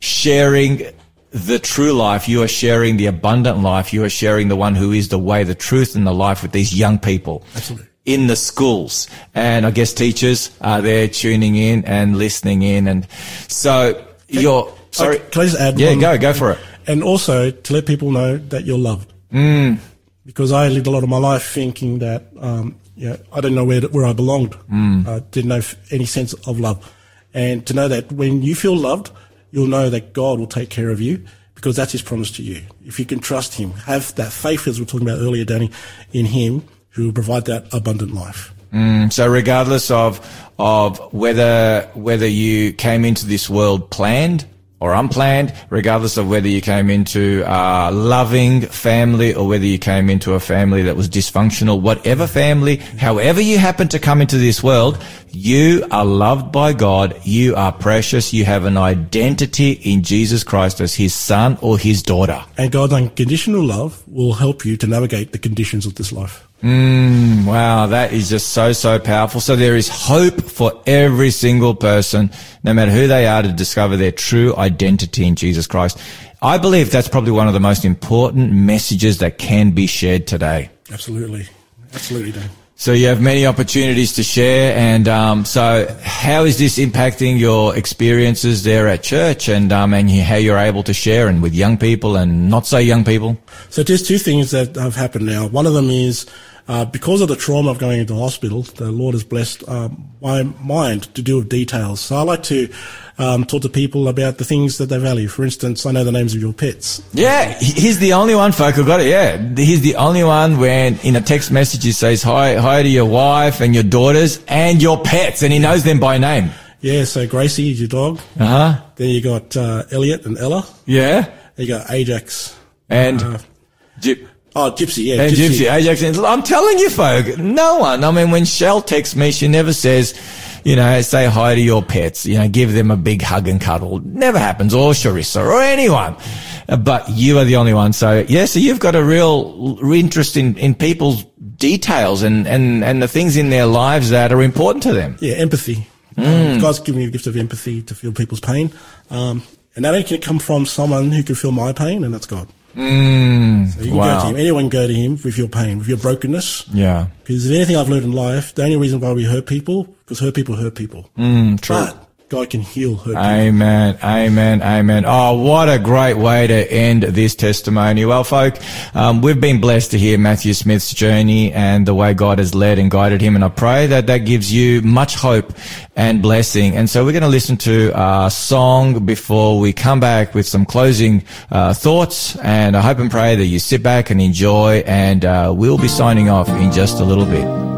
sharing the true life. You are sharing the abundant life. You are sharing the one who is the way, the truth, and the life with these young people. Absolutely. In the schools. And I guess teachers are there tuning in and listening in. And so you're, sorry. Can I just add Yeah, one- go, go for it. And also to let people know that you're loved. Mm. Because I lived a lot of my life thinking that, um, you know, I didn't know where, where I belonged. Mm. I didn't know any sense of love. And to know that when you feel loved, you'll know that God will take care of you because that's his promise to you. If you can trust him, have that faith as we were talking about earlier, Danny, in him who will provide that abundant life. Mm, so regardless of of whether whether you came into this world planned or unplanned, regardless of whether you came into a loving family or whether you came into a family that was dysfunctional, whatever family, however you happen to come into this world, you are loved by God. You are precious. You have an identity in Jesus Christ as his son or his daughter. And God's unconditional love will help you to navigate the conditions of this life. Mm, wow, that is just so, so powerful. So there is hope for every single person, no matter who they are, to discover their true identity in Jesus Christ. I believe that's probably one of the most important messages that can be shared today. Absolutely. Absolutely, Dan. So you have many opportunities to share, and um, so how is this impacting your experiences there at church, and um, and how you're able to share, and with young people and not so young people? So there's two things that have happened now. One of them is uh, because of the trauma of going into the hospital, the Lord has blessed um, my mind to deal with details. So I like to um, talk to people about the things that they value. For instance, I know the names of your pets. Yeah, he's the only one, folk. I got it. Yeah, he's the only one when in a text message he says hi, hi to your wife and your daughters and your pets, and he knows them by name. Yeah, so Gracie is your dog. Uh huh. Then you got uh, Elliot and Ella. Yeah, You got Ajax. and Uh, Gyp- oh, Gypsy, yeah. and Gypsy, Ajax. and- I'm telling you, folk, no one. I mean, when Shell texts me, she never says, you know, say hi to your pets. You know, give them a big hug and cuddle. Never happens. Or Charissa or anyone. But you are the only one. So yeah, so you've got a real interest in, in people's details and, and, and the things in their lives that are important to them. Yeah, empathy. Mm. Um, God's given me the gift of empathy to feel people's pain. Um, and that only can come from someone who can feel my pain, and that's God. Mm, So you can go to him. Anyone can go to him with your pain, with your brokenness. Yeah. Because if anything I've learned in life, the only reason why we hurt people, because hurt people hurt people. Mm, true. But God can heal people. Amen. Amen. Amen. Oh, what a great way to end this testimony. Well, folk, um, we've been blessed to hear Matthew Smith's journey and the way God has led and guided him. And I pray that that gives you much hope and blessing. And so we're going to listen to a song before we come back with some closing uh, thoughts. And I hope and pray that you sit back and enjoy. And uh, we'll be signing off in just a little bit.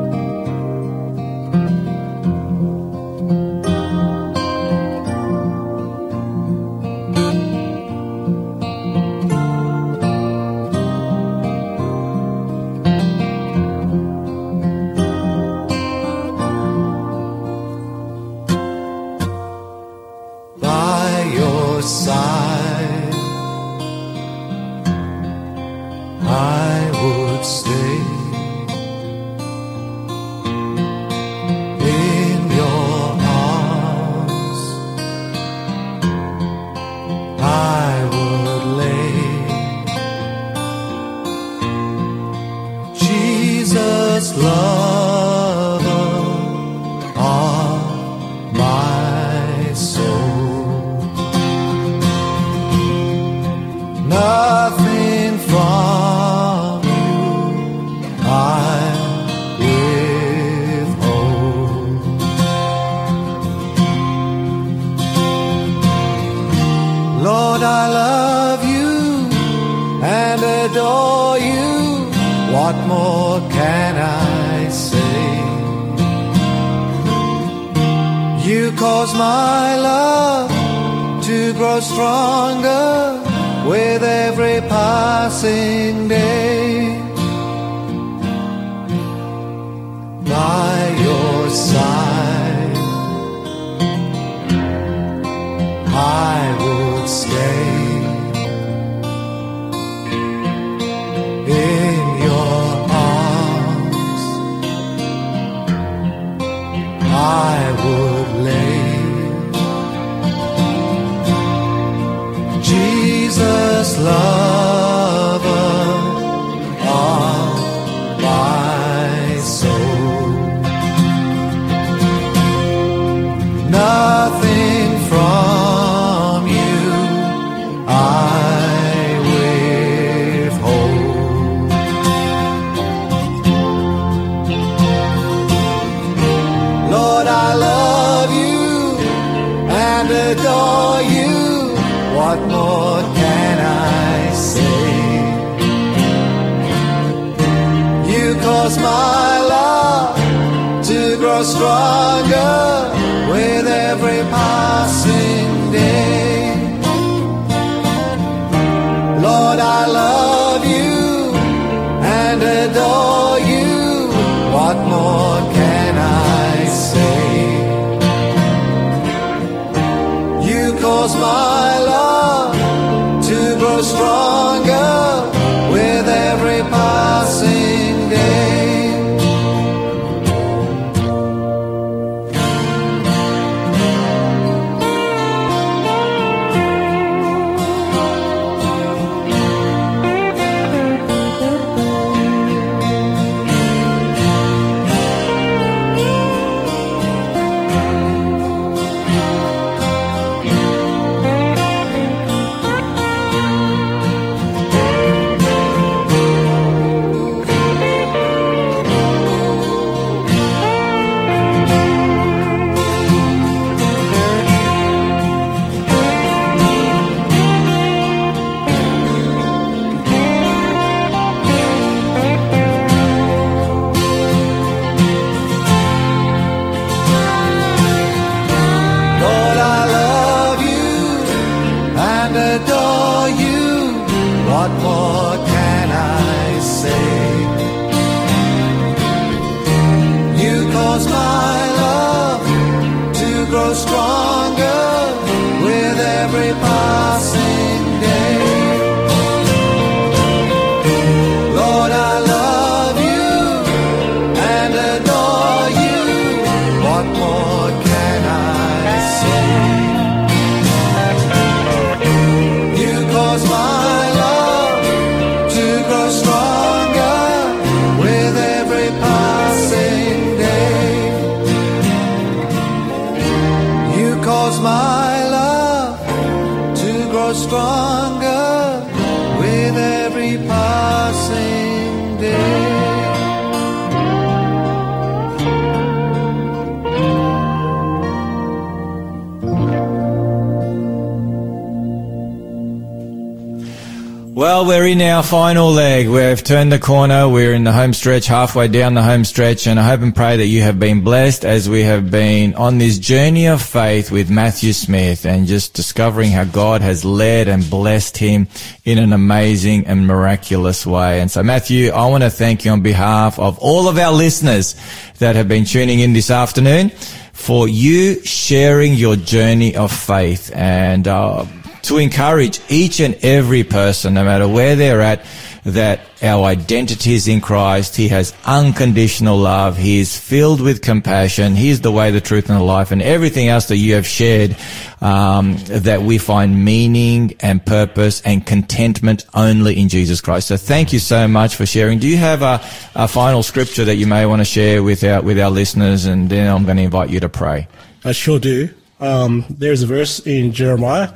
Our final leg. We've turned the corner. We're in the home stretch, halfway down the home stretch, and I hope and pray that you have been blessed as we have been on this journey of faith with Matthew Smith and just discovering how God has led and blessed him in an amazing and miraculous way. And so, Matthew, I want to thank you on behalf of all of our listeners that have been tuning in this afternoon for you sharing your journey of faith and, uh, to encourage each and every person, no matter where they're at, that our identity is in Christ. He has unconditional love. He is filled with compassion. He is the way, the truth, and the life, and everything else that you have shared. Um, that we find meaning and purpose and contentment only in Jesus Christ. So thank you so much for sharing. Do you have a, a final scripture that you may want to share with our with our listeners? And then I'm going to invite you to pray. I sure do. Um, there's a verse in Jeremiah.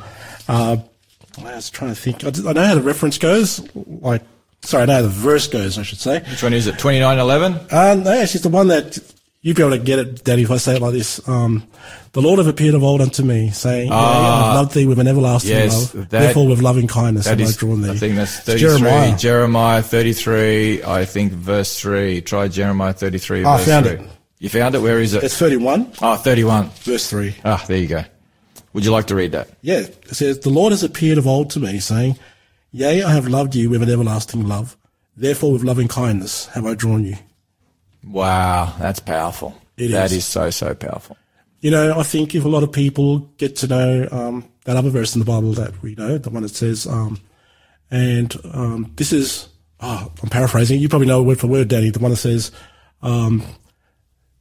Uh, I was trying to think. I I know how the reference goes. Like, sorry, I know how the verse goes. I should say. Which one is it? Twenty nine eleven. Uh, no, it's just the one that you'd be able to get it, Daddy, if I say it like this. Um, the Lord have appeared of old unto me, saying, Ah. I loved thee with an everlasting Yes, love. that- Therefore, with loving kindness have I drawn thee. I think that's 33, Jeremiah. Jeremiah. 33, I think verse 3. Try Jeremiah 33, I verse found 3. it. You found it? Where is it? It's 31, oh, 31. verse 3. Ah, there you go. Would you like to read that? Yeah, it says, The Lord has appeared of old to me, saying, Yea, I have loved you with an everlasting love. Therefore, with loving kindness have I drawn you. Wow, that's powerful. It That is. is so, so powerful. You know, I think if a lot of people get to know um, that other verse in the Bible that we know, the one that says, um, and um, this is, oh, I'm paraphrasing. You probably know word for word, Danny. The one that says, um,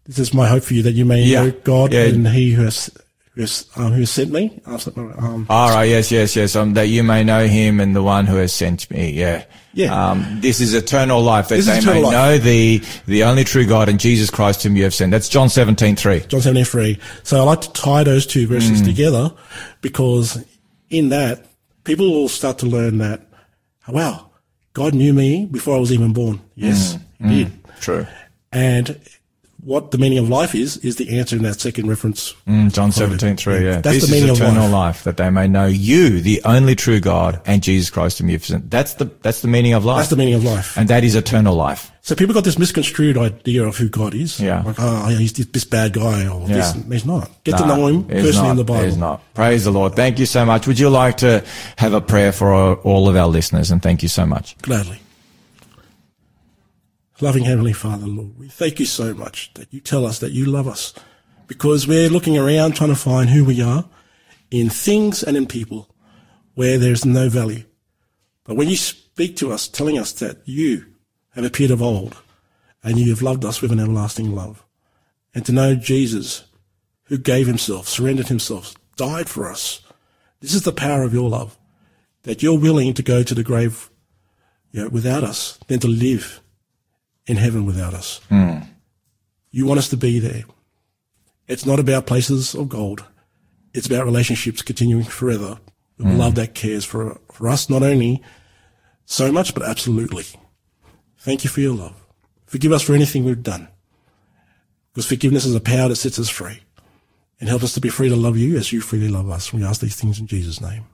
"This is my hope for you that you may Yeah. know God Yeah. and He who has who um, who sent me." Um, All right. Yes, yes, yes. Um, that you may know him and the one who has sent me. Yeah. Yeah. Um, this is eternal life that This is they may life. know the, the only true God and Jesus Christ whom you have sent. That's John 17, 3. John 17, 3. So I like to tie those two verses together because in that, people will start to learn that, wow, God knew me before I was even born. Yes, he did. True. And what the meaning of life is, is the answer in that second reference. Mm, John 17, 3, yeah. That's this the meaning is of eternal life. life. that they may know you, the only true God, and Jesus Christ whom you've sent. That's the, that's the meaning of life. That's the meaning of life. and that is eternal life. So people got this misconstrued idea of who God is. Yeah. Like, oh, he's this, this bad guy or this. Yeah. He's not. Get to know him personally not, in the Bible. He's not. Praise the Lord. Thank you so much. Would you like to have a prayer for all of our listeners? And thank you so much. Gladly. Loving Heavenly Father, Lord, we thank you so much that you tell us that you love us because we're looking around trying to find who we are in things and in people where there's no value. But when you speak to us, telling us that you have appeared of old and you have loved us with an everlasting love and to know Jesus who gave himself, surrendered himself, died for us. This is the power of your love that you're willing to go to the grave you know, without us than to live in heaven without us. Hmm. You want us to be there. It's not about places of gold. It's about relationships continuing forever with hmm. love that cares for, for us, not only so much, but absolutely. Thank you for your love. Forgive us for anything we've done. Because forgiveness is a power that sets us free. And helps us to be free to love you as you freely love us. We ask these things in Jesus' name.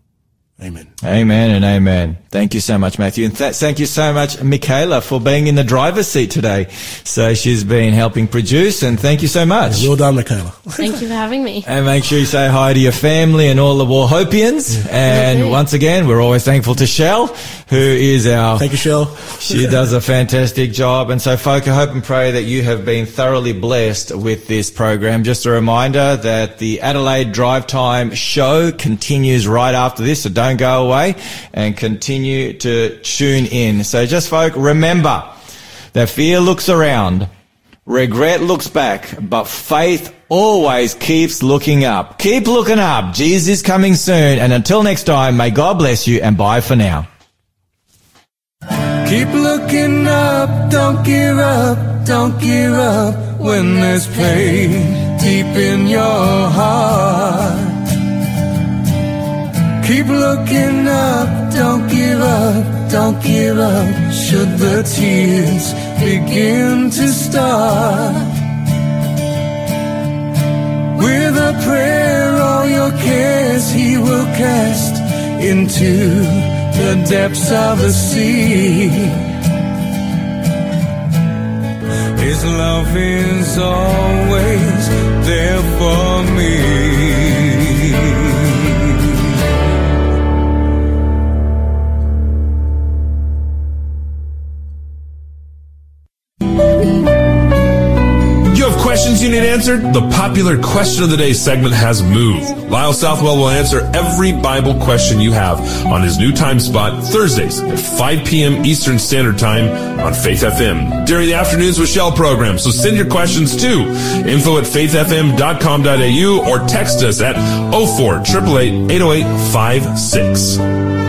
Amen. Amen and amen. Thank you so much, Matthew. And th- thank you so much, Michaela, for being in the driver's seat today. So she's been helping produce and thank you so much. Well done, Michaela. Thank you for having me. And make sure you say hi to your family and all the Wauchopians. And Will once again, we're always thankful to Shell, who is our Thank you, Shell. She does a fantastic job. And so, folk, I hope and pray that you have been thoroughly blessed with this program. Just a reminder that the Adelaide Drive Time show continues right after this, so don't go away and continue to tune in. So just, folk, remember that fear looks around, regret looks back, but faith always keeps looking up. Keep looking up. Jesus is coming soon. And until next time, may God bless you and bye for now. Keep looking up, don't give up, don't give up when there's pain deep in your heart. Keep looking up, don't give up, don't give up should the tears begin to start. With a prayer, all your cares he will cast into the depths of the sea. His love is always there for me. Questions you need answered? The popular question of the day segment has moved. Lyle Southwell will answer every Bible question you have on his new time spot Thursdays at 5 p.m. Eastern Standard Time on Faith FM during the afternoons with Shell program. So send your questions to info at faithfm.com.au or text us at 04 888 808 56.